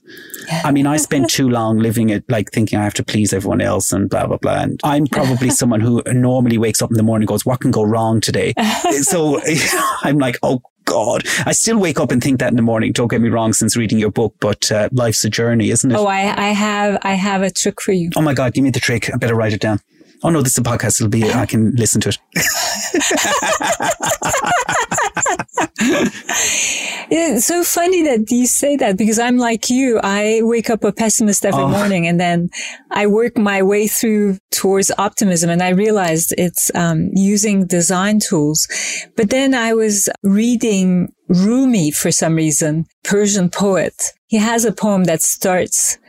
I mean, I spent too long living it, like thinking I have to please everyone else and blah, blah, blah. And I'm probably *laughs* someone who normally wakes up in the morning and goes, what can go wrong today? *laughs* so *laughs* I'm like, oh God, I still wake up and think that in the morning. Don't get me wrong, since reading your book, but uh, life's a journey, isn't it? Oh, I, I have, I have a trick for you. Oh my God, give me the trick. I better write it down. Oh no, this is a podcast. It'll be, I can listen to it. *laughs* it's so funny that you say that because I'm like you. I wake up a pessimist every oh. morning and then I work my way through towards optimism. And I realized it's um, using design tools. But then I was reading Rumi for some reason, Persian poet. He has a poem that starts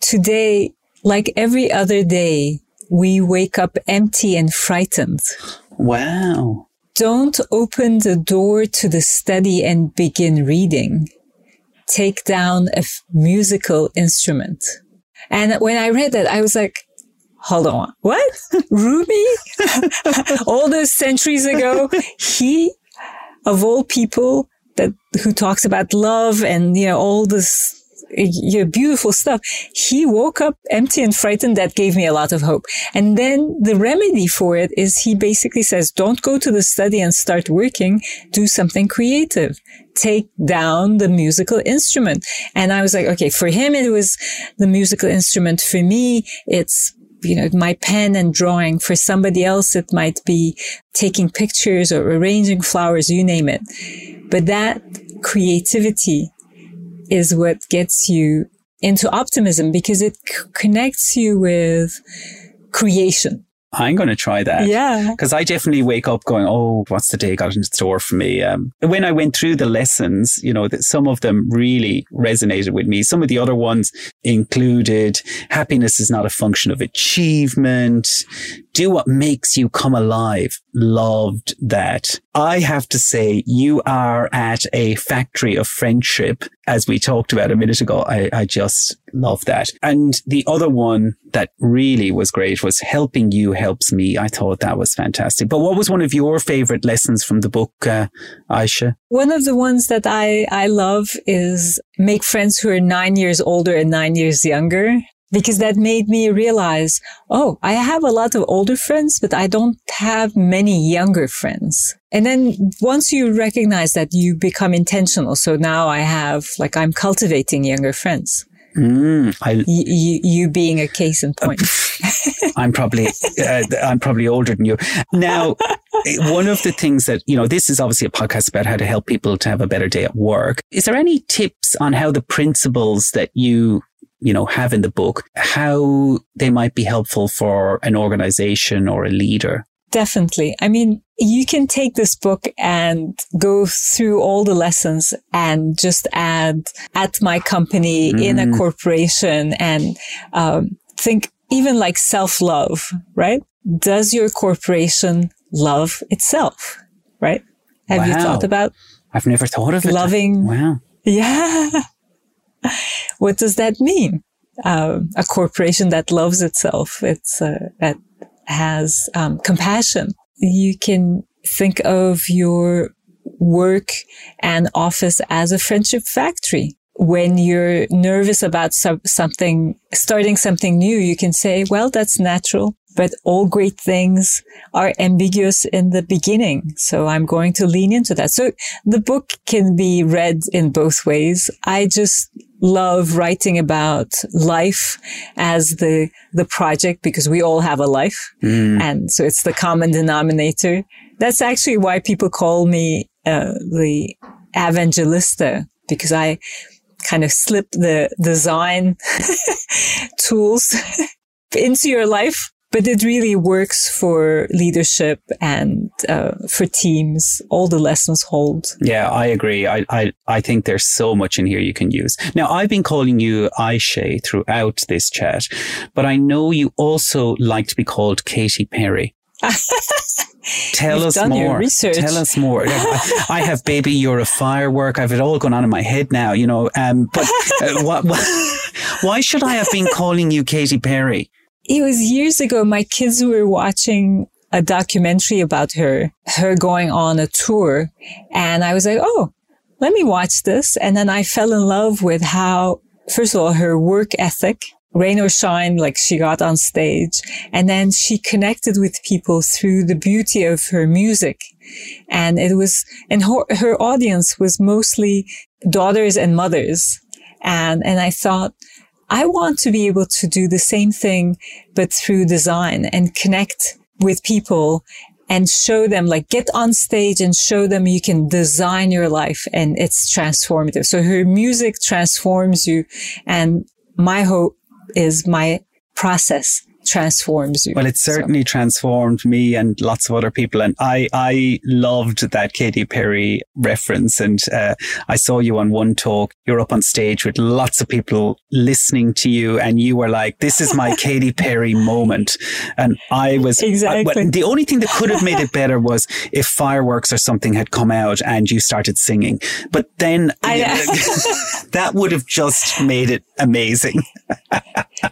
today, like every other day, we wake up empty and frightened. Wow. Don't open the door to the study and begin reading. Take down a f- musical instrument. And when I read that, I was like, hold on, what? *laughs* Rumi? *laughs* all those centuries ago, he, of all people, that who talks about love and you know all this you beautiful stuff. He woke up empty and frightened. That gave me a lot of hope. And then the remedy for it is he basically says, don't go to the study and start working. Do something creative. Take down the musical instrument. And I was like, okay, for him, it was the musical instrument. For me, it's you know, my pen and drawing. For somebody else, it might be taking pictures or arranging flowers, you name it. But that creativity is what gets you into optimism because it c- connects you with creation. I'm going to try that. Yeah. Because I definitely wake up going, oh, what's the day got in store for me? Um, when I went through the lessons, you know, that some of them really resonated with me. Some of the other ones included happiness is not a function of achievement. Do what makes you come alive. Loved that. I have to say, you are at a factory of friendship, as we talked about a minute ago. I, I just love that. And the other one that really was great was helping you helps me. I thought that was fantastic. But what was one of your favorite lessons from the book, uh, Ayse? One of the ones that I, I love is make friends who are nine years older and nine years younger because that made me realize, oh, I have a lot of older friends, but I don't have many younger friends. And then once you recognize that you become intentional. So now I have, like, I'm cultivating younger friends. Mm, I, you, you, being a case in point. *laughs* I'm probably uh, I'm probably older than you. Now, *laughs* one of the things that you know, this is obviously a podcast about how to help people to have a better day at work. Is there any tips on how the principles that you you know, have in the book, how they might be helpful for an organization or a leader. Definitely. I mean, you can take this book and go through all the lessons and just add at my company mm. in a mm. corporation and um, think even like self love, right? Does your corporation love itself, right? Have wow. you thought about? I've never thought of it. Loving. Wow. *laughs* Yeah. what does that mean? Uh, a corporation that loves itself, it's uh, that has um, compassion. You can think of your work and office as a friendship factory. When you're nervous about something, starting something new, you can say, well, that's natural but all great things are ambiguous in the beginning. So I'm going to lean into that. So the book can be read in both ways. I just love writing about life as the, the project because we all have a life. Mm. And so it's the common denominator. That's actually why people call me, uh, the evangelista because I kind of slip the design *laughs* tools *laughs* into your life but it really works for leadership and uh, for teams. All the lessons hold. Yeah, I agree. I, I, I think there's so much in here you can use. Now, I've been calling you Ayse throughout this chat, but I know you also like to be called Katy Perry. *laughs* Tell You've us more. Tell us more. I have baby, you're a firework. I've it all going on in my head now, you know. Um, but uh, what, what, *laughs* why should I have been calling you Katy Perry? It was years ago. My kids were watching a documentary about her, her going on a tour. And I was like, Oh, let me watch this. And then I fell in love with how, first of all, her work ethic, rain or shine, like she got on stage. And then she connected with people through the beauty of her music. And it was, and her, her audience was mostly daughters and mothers. And, and I thought, I want to be able to do the same thing, but through design and connect with people and show them like get on stage and show them you can design your life and it's transformative. So her music transforms you. And my hope is my process transforms you. Well, it certainly so. transformed me and lots of other people. And I, I loved that Katy Perry reference. And uh, I saw you on one talk. You're up on stage with lots of people listening to you. And you were like, this is my *laughs* Katy Perry moment. And I was exactly. Uh, the only thing that could have made it better was if fireworks or something had come out and you started singing. But then I, *laughs* that would have just made it amazing.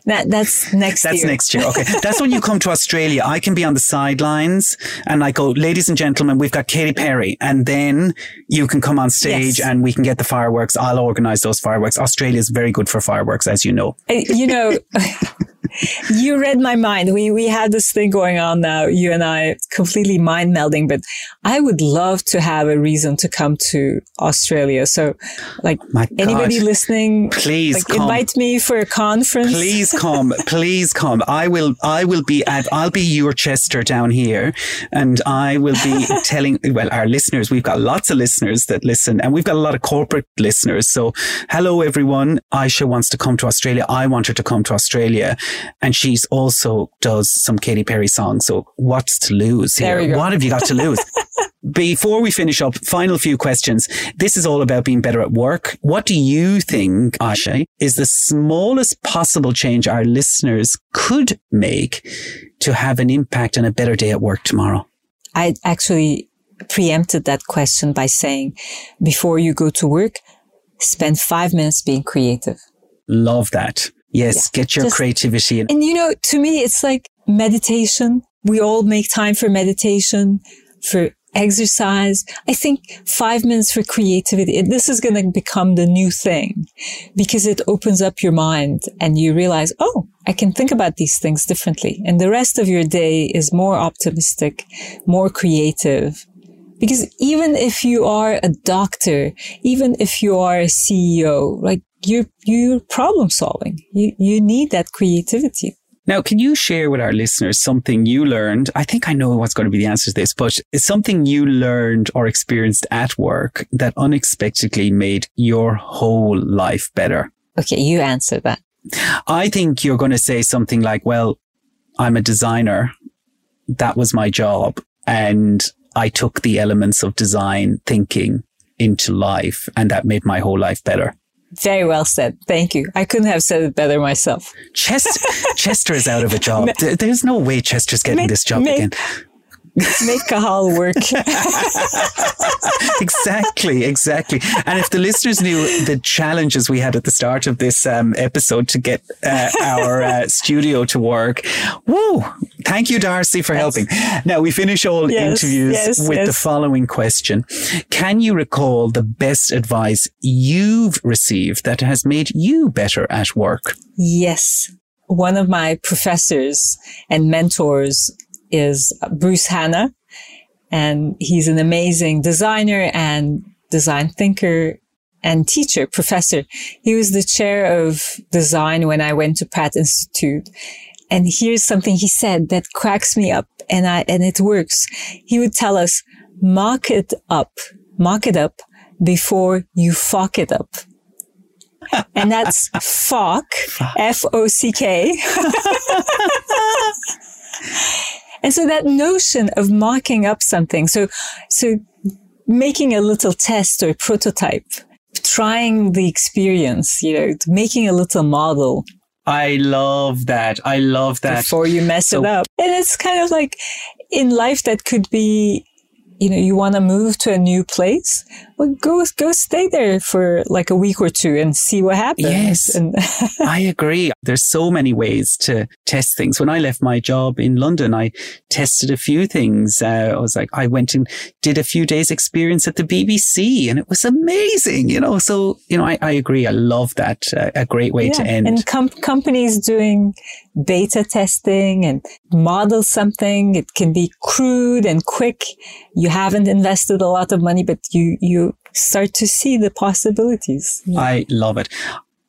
that, that's next that's year. next year. Okay. That's when you come to Australia. I can be on the sidelines and I go, ladies and gentlemen, we've got Katy Perry. And then you can come on stage yes. and we can get the fireworks. I'll organize those fireworks. Australia is very good for fireworks, as you know. Uh, you know, *laughs* you read my mind. We we had this thing going on now, you and I, completely mind melding. But I would love to have a reason to come to Australia. So, like my anybody listening, please like, invite me for a conference. Please come, *laughs* please come. I will. I will be at. I'll be your Chester down here, and I will be *laughs* telling. Well, our listeners. We've got lots of listeners that listen, and we've got a lot of corporate listeners. So, hello everyone. Ayse wants to come to Australia. I want her to come to Australia. And she's also does some Katy Perry songs. So what's to lose here? What have you got to lose? *laughs* Before we finish up, final few questions. This is all about being better at work. What do you think, Ayse, is the smallest possible change our listeners could make to have an impact and a better day at work tomorrow? I actually preempted that question by saying, before you go to work, spend five minutes being creative. Love that. Yes, yeah. get your Just, creativity in. And you know, to me, it's like meditation. We all make time for meditation, for exercise. I think five minutes for creativity. This is going to become the new thing because it opens up your mind and you realize, oh, I can think about these things differently. And the rest of your day is more optimistic, more creative. Because even if you are a doctor, even if you are a CEO, like you're, you're problem solving. You, you need that creativity. Now, can you share with our listeners something you learned? I think I know what's going to be the answer to this, but it's something you learned or experienced at work that unexpectedly made your whole life better. Okay, you answer that. I think you're going to say something like, well, I'm a designer. That was my job. And I took the elements of design thinking into life and that made my whole life better. Very well said. Thank you. I couldn't have said it better myself. Chester, Chester is out of a job. *laughs* There's no way Chester's getting this job again. Make Cathal work. *laughs* exactly, exactly. And if the listeners knew the challenges we had at the start of this um, episode to get uh, our uh, studio to work, whoa! Thank you, Darcy, for yes. helping. Now we finish all yes, interviews yes, with the following question: Can you recall the best advice you've received that has made you better at work? Yes. One of my professors and mentors is Bruce Hannah. And he's an amazing designer and design thinker and teacher, professor. He was the chair of design when I went to Pratt Institute. And here's something he said that cracks me up and I, and it works. He would tell us, mock it up, mock it up before you fuck it up. *laughs* and that's fuck, F-O-C-K. *laughs* *laughs* And so that notion of marking up something, so, so making a little test or prototype, trying the experience, you know, making a little model. I love that. I love that. Before you mess so, it up. And it's kind of like in life that could be, you know, you want to move to a new place. Well, go go stay there for like a week or two and see what happens. Yes, and *laughs* I agree. There's so many ways to test things. When I left my job in London, I tested a few things. Uh, I was like, I went and did a few days experience at the BBC, and it was amazing. You know, so you know, I, I agree. I love that. Uh, a great way yeah. to end. And com- companies doing beta testing and model something. It can be crude and quick. You haven't invested a lot of money, but you, you start to see the possibilities. I love it.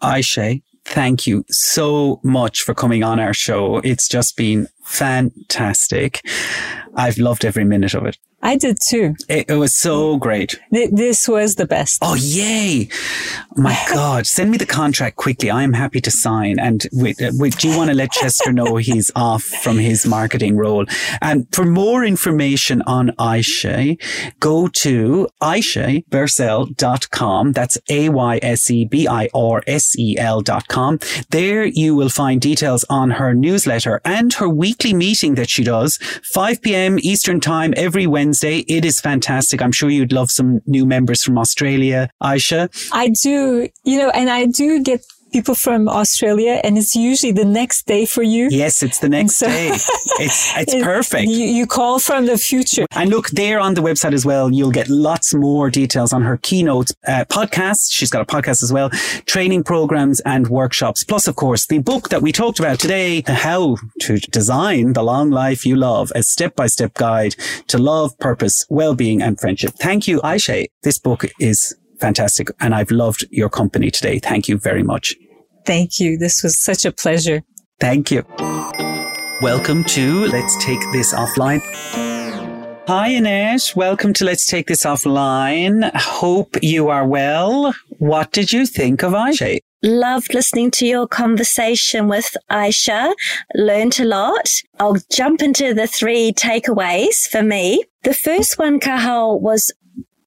Ayse, thank you so much for coming on our show. It's just been fantastic. I've loved every minute of it. I did too. It, it was so great. This was the best. Oh, yay. My *laughs* God. Send me the contract quickly. I am happy to sign. And wait, uh, wait, do you want to let Chester know he's *laughs* off from his marketing role? And for more information on Ayse, go to aysebirsel.com. That's A-Y-S-E-B-I-R-S-E-L.com. There you will find details on her newsletter and her weekly meeting that she does, 5 p.m. Eastern time every Wednesday Wednesday. It is fantastic. I'm sure you'd love some new members from Australia. Ayse? I do, you know, and I do get people from Australia and it's usually the next day for you. Yes, it's the next so, day. *laughs* It's, it's it, perfect. You, you, call from the future. And look there on the website as well. You'll get lots more details on her keynote uh, podcast. She's got a podcast as well, training programs and workshops. Plus, of course, the book that we talked about today, how to design the long life you love, a step by step guide to love, purpose, well-being and friendship. Thank you, Ayse. This book is fantastic. And I've loved your company today. Thank you very much. Thank you. This was such a pleasure. Thank you. Welcome to Let's Take This Offline. Hi, Annette. Welcome to Let's Take This Offline. Hope you are well. What did you think of Ayse? Loved listening to your conversation with Ayse. Learned a lot. I'll jump into the three takeaways for me. The first one, Cathal, was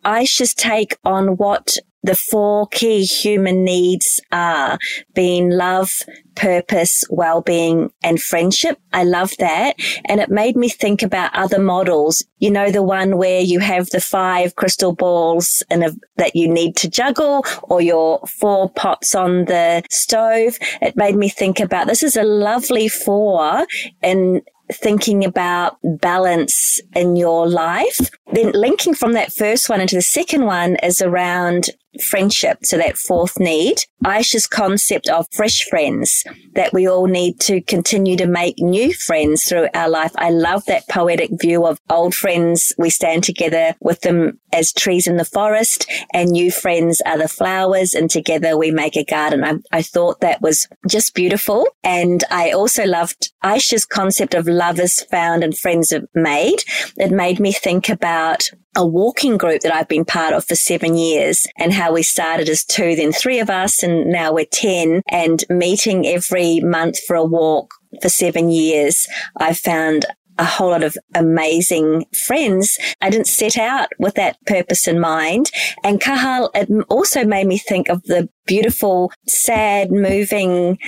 Ayse's take on what the four key human needs are being love, purpose, well-being and friendship. I love that. And it made me think about other models. You know, the one where you have the five crystal balls in a, that you need to juggle or your four pots on the stove. It made me think about this is a lovely four in thinking about balance in your life. Then linking from that first one into the second one is around friendship. So that fourth need, Ayse's concept of fresh friends that we all need to continue to make new friends through our life. I love that poetic view of old friends. We stand together with them as trees in the forest and new friends are the flowers and together we make a garden. I, I thought that was just beautiful. And I also loved Ayse's concept of love is found and friends made. It made me think about a walking group that I've been part of for seven years and how we started as two, then three of us, and now we're 10 and meeting every month for a walk for seven years. I found a whole lot of amazing friends. I didn't set out with that purpose in mind. And Cathal, it also made me think of the beautiful, sad, moving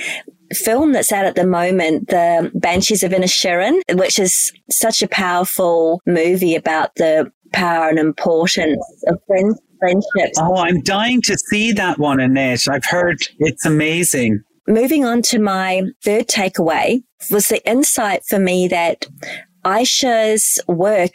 film that's out at the moment, The Banshees of Inisherin, which is such a powerful movie about the power and importance of friends, friendships. Oh, I'm dying to see that one, Annette. I've heard it's amazing. Moving on to my third takeaway was the insight for me that Ayse's work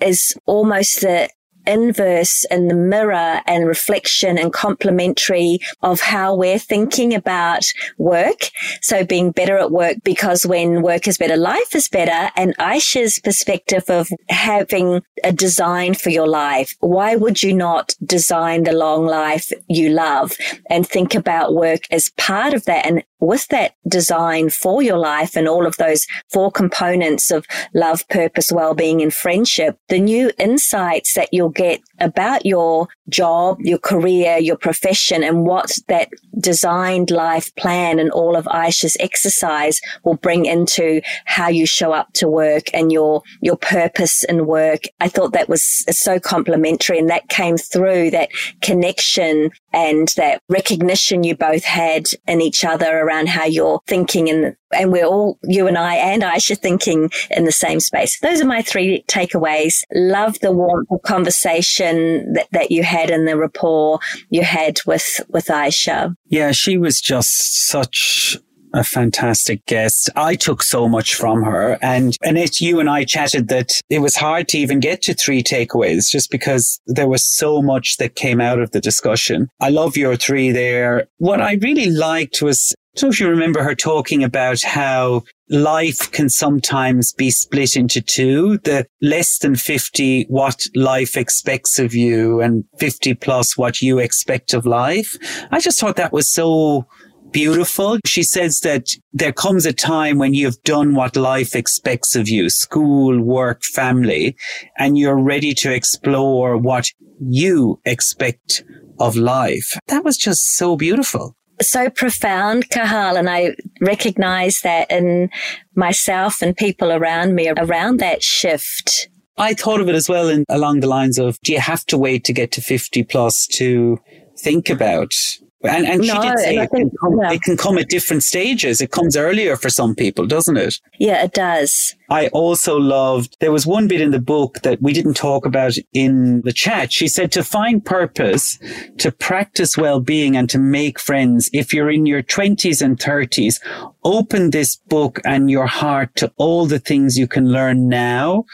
is almost the inverse and the mirror and reflection and complementary of how we're thinking about work. So being better at work because when work is better, life is better. And Ayse's perspective of having a design for your life. Why would you not design the long life you love and think about work as part of that and with that design for your life and all of those four components of love, purpose, well-being and friendship, the new insights that you'll get about your job, your career, your profession and what that designed life plan and all of Ayse's exercise will bring into how you show up to work and your, your purpose in work. I thought that was so complimentary and that came through that connection and that recognition you both had in each other around how you're thinking and, and we're all, you and I and Ayse thinking in the same space. Those are my three takeaways. Love the warmth of conversation that, that you had and the rapport you had with, with Ayse. Yeah, she was just such a fantastic guest. I took so much from her and Annette, you and I chatted that it was hard to even get to three takeaways just because there was so much that came out of the discussion. I love your three there. What I really liked was, Know if you remember her talking about how life can sometimes be split into two. The less than 50, what life expects of you and 50 plus what you expect of life. I just thought that was so beautiful. She says that there comes a time when you've done what life expects of you, school, work, family, and you're ready to explore what you expect of life. That was just so beautiful. So profound, Cathal, and I recognize that in myself and people around me around that shift. I thought of it as well in, along the lines of, do you have to wait to get to 50 plus to think about and, and she no, did say it, think, can come, it can come at different stages. It comes earlier for some people, doesn't it? Yeah, it does. I also loved, there was one bit in the book that we didn't talk about in the chat. She said to find purpose, to practice well-being and to make friends. If you're in your twenties and thirties, open this book and your heart to all the things you can learn now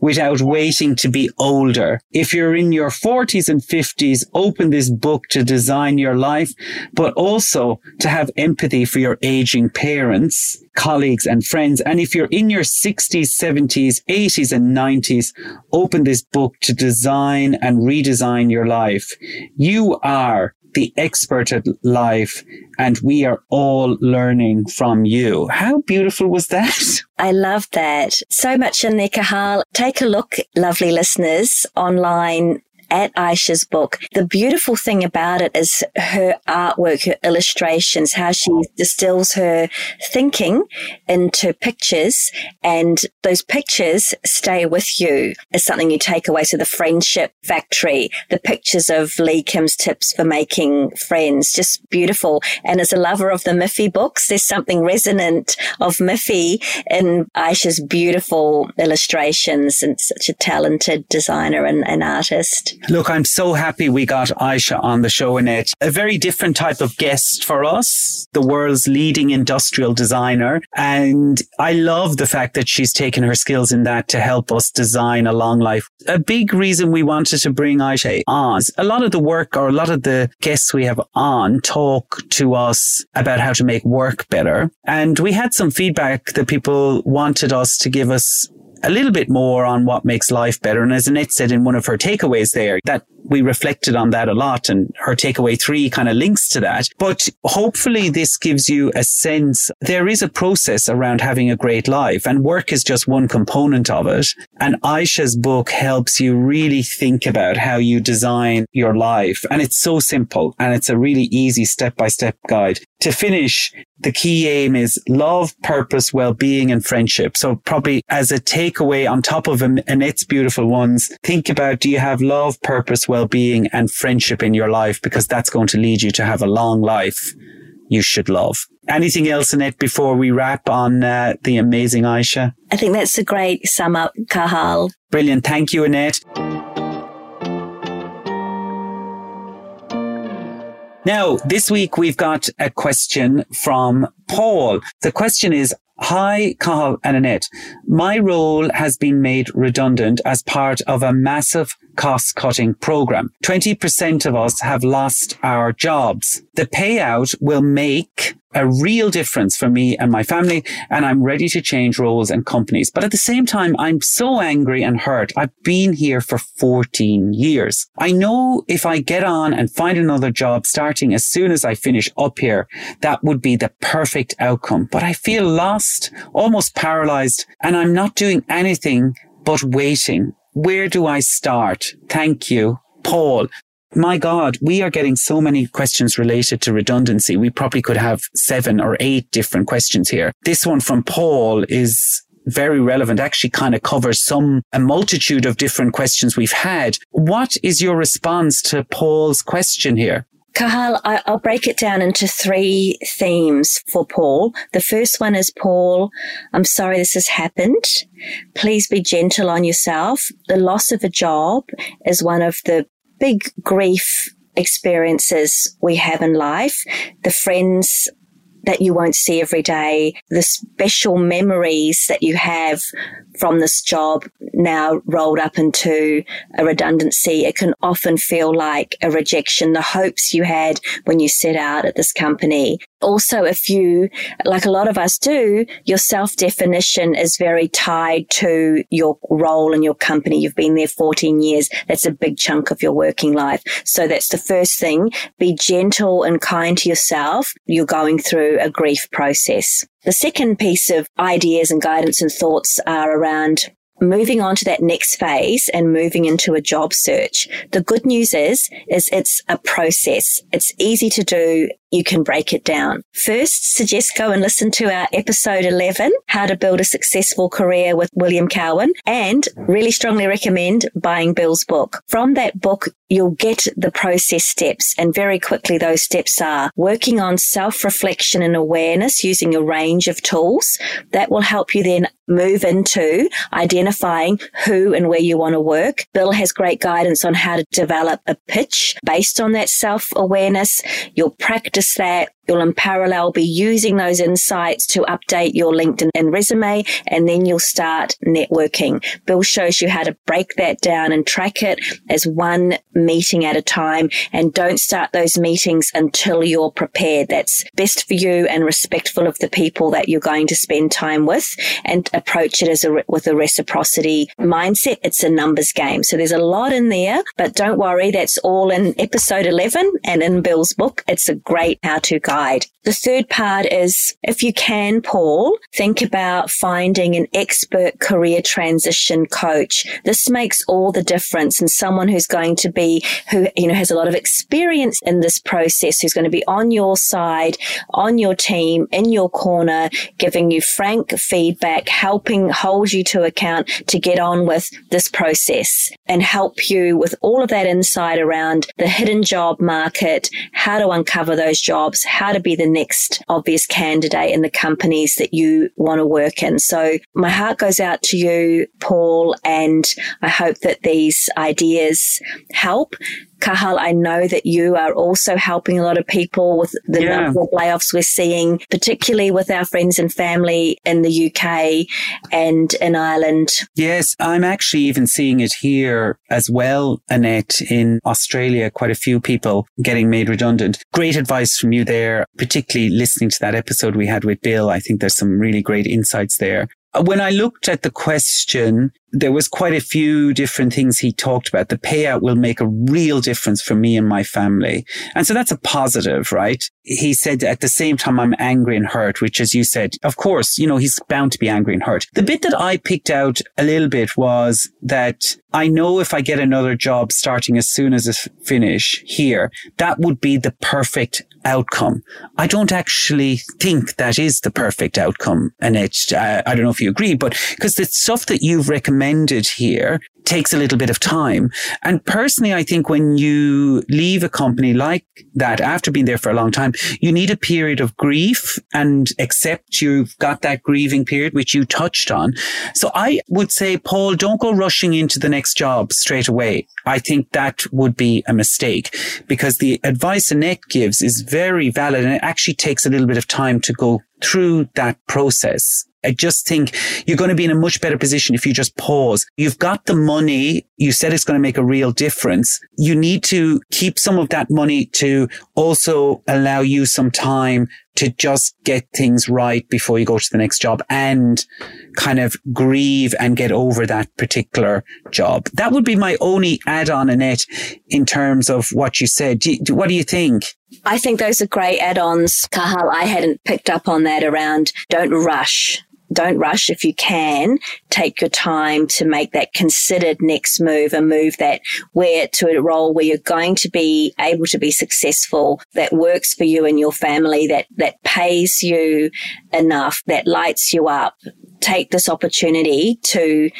without waiting to be older. If you're in your forties and fifties, open this book to design your life, but also to have empathy for your aging parents colleagues and friends. And if you're in your 60s, 70s, 80s and 90s, open this book to design and redesign your life. You are the expert at life and we are all learning from you. How beautiful was that? *laughs* I love that. So much in there, Cathal. Take a look, lovely listeners, online at Ayse's book. The beautiful thing about it is her artwork, her illustrations, how she distills her thinking into pictures and those pictures stay with you as something you take away. So the friendship factory, the pictures of Lee Kim's tips for making friends, just beautiful. And as a lover of the Miffy books, there's something resonant of Miffy in Ayse's beautiful illustrations and such a talented designer and, and artist. Look, I'm so happy we got Ayse on the show, Annette. A very different type of guest for us, the world's leading industrial designer. And I love the fact that she's taken her skills in that to help us design a long life. A big reason we wanted to bring Ayse on, a lot of the work or a lot of the guests we have on talk to us about how to make work better. And we had some feedback that people wanted us to give us a little bit more on what makes life better. And as Annette said in one of her takeaways there, that we reflected on that a lot and her takeaway three kind of links to that. But hopefully this gives you a sense there is a process around having a great life and work is just one component of it. And Ayse's book helps you really think about how you design your life. And it's so simple and it's a really easy step by step guide. To finish, the key aim is love, purpose, well-being and friendship. So probably as a takeaway on top of Annette's beautiful ones, think about do you have love, purpose, well-being and friendship in your life because that's going to lead you to have a long life you should love. Anything else, Annette, before we wrap on uh, the amazing Ayse? I think that's a great sum up, Cathal. Brilliant. Thank you, Annette. Now, this week we've got a question from Paul. The question is, Hi, Cathal and Annette. My role has been made redundant as part of a massive cost cutting program. 20% of us have lost our jobs. The payout will make a real difference for me and my family, and I'm ready to change roles and companies. But at the same time, I'm so angry and hurt. I've been here for 14 years. I know if I get on and find another job starting as soon as I finish up here, that would be the perfect outcome. But I feel lost, almost paralyzed, and I'm not doing anything but waiting. Where do I start? Thank you. Paul, my God, we are getting so many questions related to redundancy. We probably could have seven or eight different questions here. This one from Paul is very relevant, actually kind of covers some, a multitude of different questions we've had. What is your response to Paul's question here? Cathal, I, will break it down into three themes for Paul. The first one is Paul, I'm sorry this has happened. Please be gentle on yourself. The loss of a job is one of the big grief experiences we have in life. The friends that you won't see every day, the special memories that you have from this job now rolled up into a redundancy. It can often feel like a rejection. The hopes you had when you set out at this company. Also, if you, like a lot of us do, your self definition is very tied to your role in your company. You've been there 14 years. That's a big chunk of your working life. So that's the first thing. Be gentle and kind to yourself. You're going through a grief process. The second piece of ideas and guidance and thoughts are around moving on to that next phase and moving into a job search. The good news is, is it's a process. It's easy to do you can break it down. First, suggest go and listen to our episode 11, How to Build a Successful Career with William Cowan, and really strongly recommend buying Bill's book. From that book, you'll get the process steps and very quickly those steps are working on self-reflection and awareness using a range of tools that will help you then move into identifying who and where you want to work. Bill has great guidance on how to develop a pitch based on that self-awareness. You'll practice that You'll in parallel be using those insights to update your LinkedIn and resume, and then you'll start networking. Bill shows you how to break that down and track it as one meeting at a time, and don't start those meetings until you're prepared. That's best for you and respectful of the people that you're going to spend time with, and approach it as a with a reciprocity mindset. It's a numbers game, so there's a lot in there, but don't worry, that's all in episode 11 and in Bill's book. It's a great how-to guide The third part is if you can, Paul, think about finding an expert career transition coach. This makes all the difference and someone who's going to be, who, you know, has a lot of experience in this process, who's going to be on your side, on your team, in your corner, giving you frank feedback, helping hold you to account to get on with this process and help you with all of that insight around the hidden job market, how to uncover those jobs, how to be the next obvious candidate in the companies that you want to work in. So my heart goes out to you, Paul, and I hope that these ideas help. Cathal, I know that you are also helping a lot of people with the yeah. number of layoffs we're seeing, particularly with our friends and family in the UK and in Ireland. Yes, I'm actually even seeing it here as well, Annette, in Australia, quite a few people getting made redundant. Great advice from you there, particularly listening to that episode we had with Bill. I think there's some really great insights there. When I looked at the question, there was quite a few different things he talked about. The payout will make a real difference for me and my family. And so that's a positive, right? He said at the same time, I'm angry and hurt, which as you said, of course, you know, he's bound to be angry and hurt. The bit that I picked out a little bit was that I know if I get another job starting as soon as I finish here, that would be the perfect outcome. I don't actually think that is the perfect outcome. And it's, uh, I don't know if you agree, but because the stuff that you've recommended recommended takes a little bit of time. And personally, I think when you leave a company like that after being there for a long time, you need a period of grief and accept you've got that grieving period, which you touched on. So I would say, Paul, don't go rushing into the next job straight away. I think that would be a mistake because the advice Annette gives is very valid and it actually takes a little bit of time to go through that process. I just think you're going to be in a much better position if you just pause. You've got the money. You said it's going to make a real difference. You need to keep some of that money to also allow you some time to just get things right before you go to the next job and kind of grieve and get over that particular job. That would be my only add on in it in terms of what you said. Do you, what do you think? I think those are great add ons, Cathal. I hadn't picked up on that around don't rush don't rush if you can. Take your time to make that considered next move, a move that where to a role where you're going to be able to be successful, that works for you and your family, that, that pays you enough, that lights you up. Take this opportunity to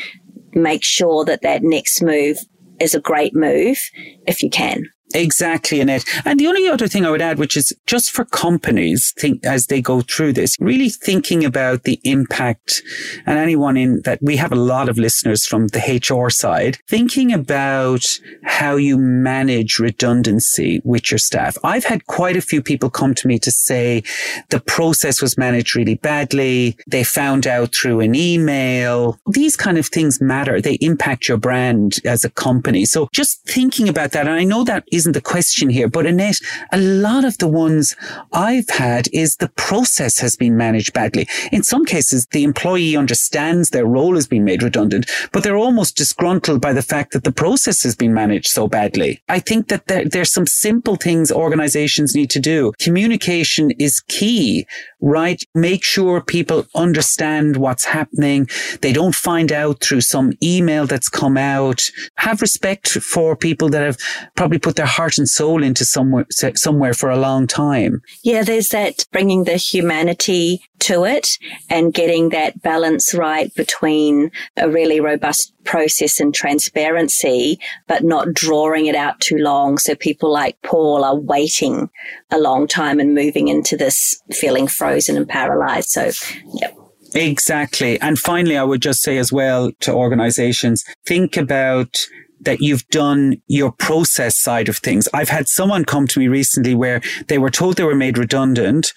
make sure that that next move is a great move if you can. Exactly, Annette. And the only other thing I would add, which is just for companies think as they go through this, really thinking about the impact and anyone in that we have a lot of listeners from the HR side, thinking about how you manage redundancy with your staff. I've had quite a few people come to me to say the process was managed really badly. They found out through an email. These kind of things matter. They impact your brand as a company. So just thinking about that. And I know that is isn't the question here. But Annette, a lot of the ones I've had is the process has been managed badly. In some cases, the employee understands their role has been made redundant, but they're almost disgruntled by the fact that the process has been managed so badly. I think that there, there's some simple things organizations need to do. Communication is key, right? Make sure people understand what's happening. They don't find out through some email that's come out. Have respect for people that have probably put their heart and soul into somewhere, somewhere for a long time. Yeah, there's that bringing the humanity to it and getting that balance right between a really robust process and transparency, but not drawing it out too long. So people like Paul are waiting a long time and moving into this feeling frozen and paralyzed. So, yep. Exactly. And finally, I would just say as well to organizations, think about that you've done your process side of things. I've had someone come to me recently where they were told they were made redundant,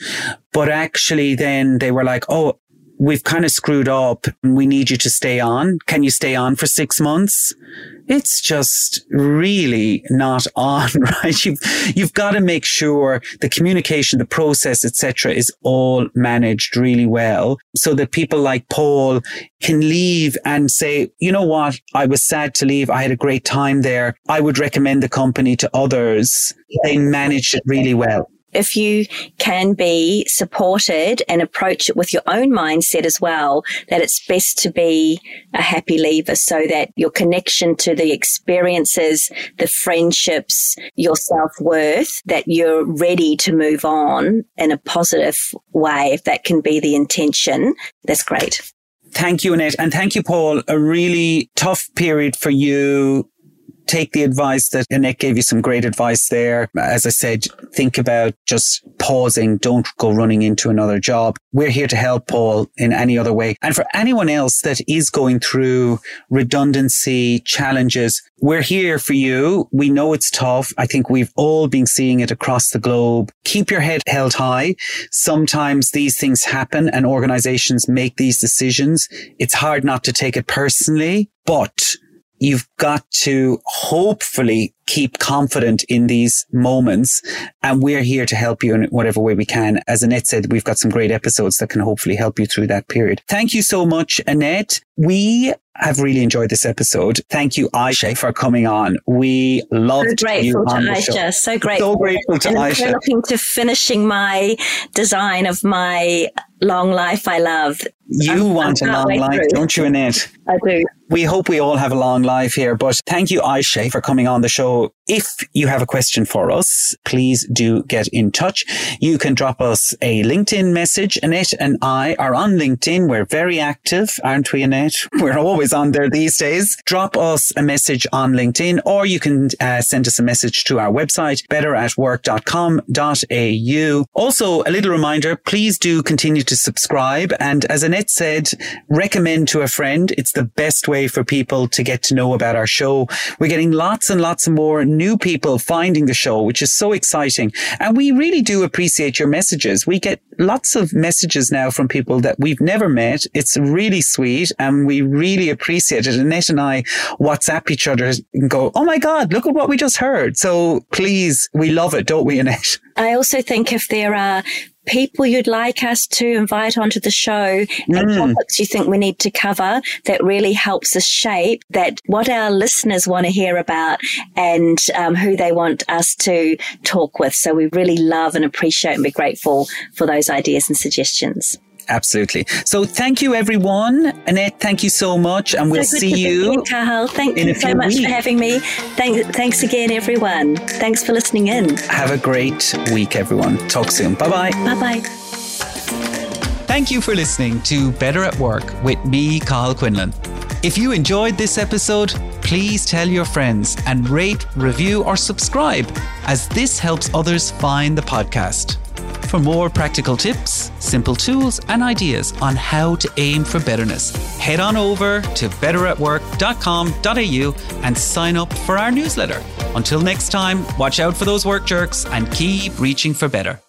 but actually then they were like, Oh, we've kind of screwed up and we need you to stay on. Can you stay on for six months? It's just really not *laughs* on, right? You've, you've got to make sure the communication, the process, etc., is all managed really well so that people like Paul can leave and say, you know what? I was sad to leave. I had a great time there. I would recommend the company to others. They managed it really well if you can be supported and approach it with your own mindset as well, that it's best to be a happy leaver so that your connection to the experiences, the friendships, your self worth, that you're ready to move on in a positive way. If that can be the intention, that's great. Thank you, Annette. And thank you, Paul. A really tough period for you take the advice that Annette gave you some great advice there. As I said, think about just pausing. Don't go running into another job. We're here to help Paul in any other way. And for anyone else that is going through redundancy challenges, we're here for you. We know it's tough. I think we've all been seeing it across the globe. Keep your head held high. Sometimes these things happen and organizations make these decisions. It's hard not to take it personally, but you've got to hopefully keep confident in these moments. And we're here to help you in whatever way we can. As Annette said, we've got some great episodes that can hopefully help you through that period. Thank you so much, Annette. We have really enjoyed this episode. Thank you, Ayse, for coming on. We loved so you on to Ayse. Show. So grateful. So grateful to and Ayse. We're looking to finishing my design of my long life I love. You I'm, want I'm a long life, through. don't you, Annette? I do. We hope we all have a long life here, but thank you, Ayse, for coming on the show. If you have a question for us, please do get in touch. You can drop us a LinkedIn message. Annette and I are on LinkedIn. We're very active, aren't we, Annette? *laughs* We're always on there these days. Drop us a message on LinkedIn or you can uh, send us a message to our website, betteratwork.com.au. Also, a little reminder, please do continue to subscribe. And as Annette said, recommend to a friend. It's the best way for people to get to know about our show. We're getting lots and lots more new people finding the show, which is so exciting. And we really do appreciate your messages. We get lots of messages now from people that we've never met. It's really sweet and we really appreciate it. Annette and I WhatsApp each other and go, Oh my God, look at what we just heard. So please, we love it, don't we, Annette? I also think if there are people you'd like us to invite onto the show mm. and topics you think we need to cover that really helps us shape that what our listeners want to hear about and um, who they want us to talk with. So we really love and appreciate and be grateful for those ideas and suggestions. Absolutely. So thank you, everyone. Annette, thank you so much. And we'll so see you. Carl. Thank you so much weeks. for having me. Thank, thanks again, everyone. Thanks for listening in. Have a great week, everyone. Talk soon. Bye bye. Bye bye. Thank you for listening to Better at Work with me, Carl Quinlan. If you enjoyed this episode, please tell your friends and rate, review, or subscribe, as this helps others find the podcast. For more practical tips, simple tools, and ideas on how to aim for betterness, head on over to betteratwork.com.au and sign up for our newsletter. Until next time, watch out for those work jerks and keep reaching for better.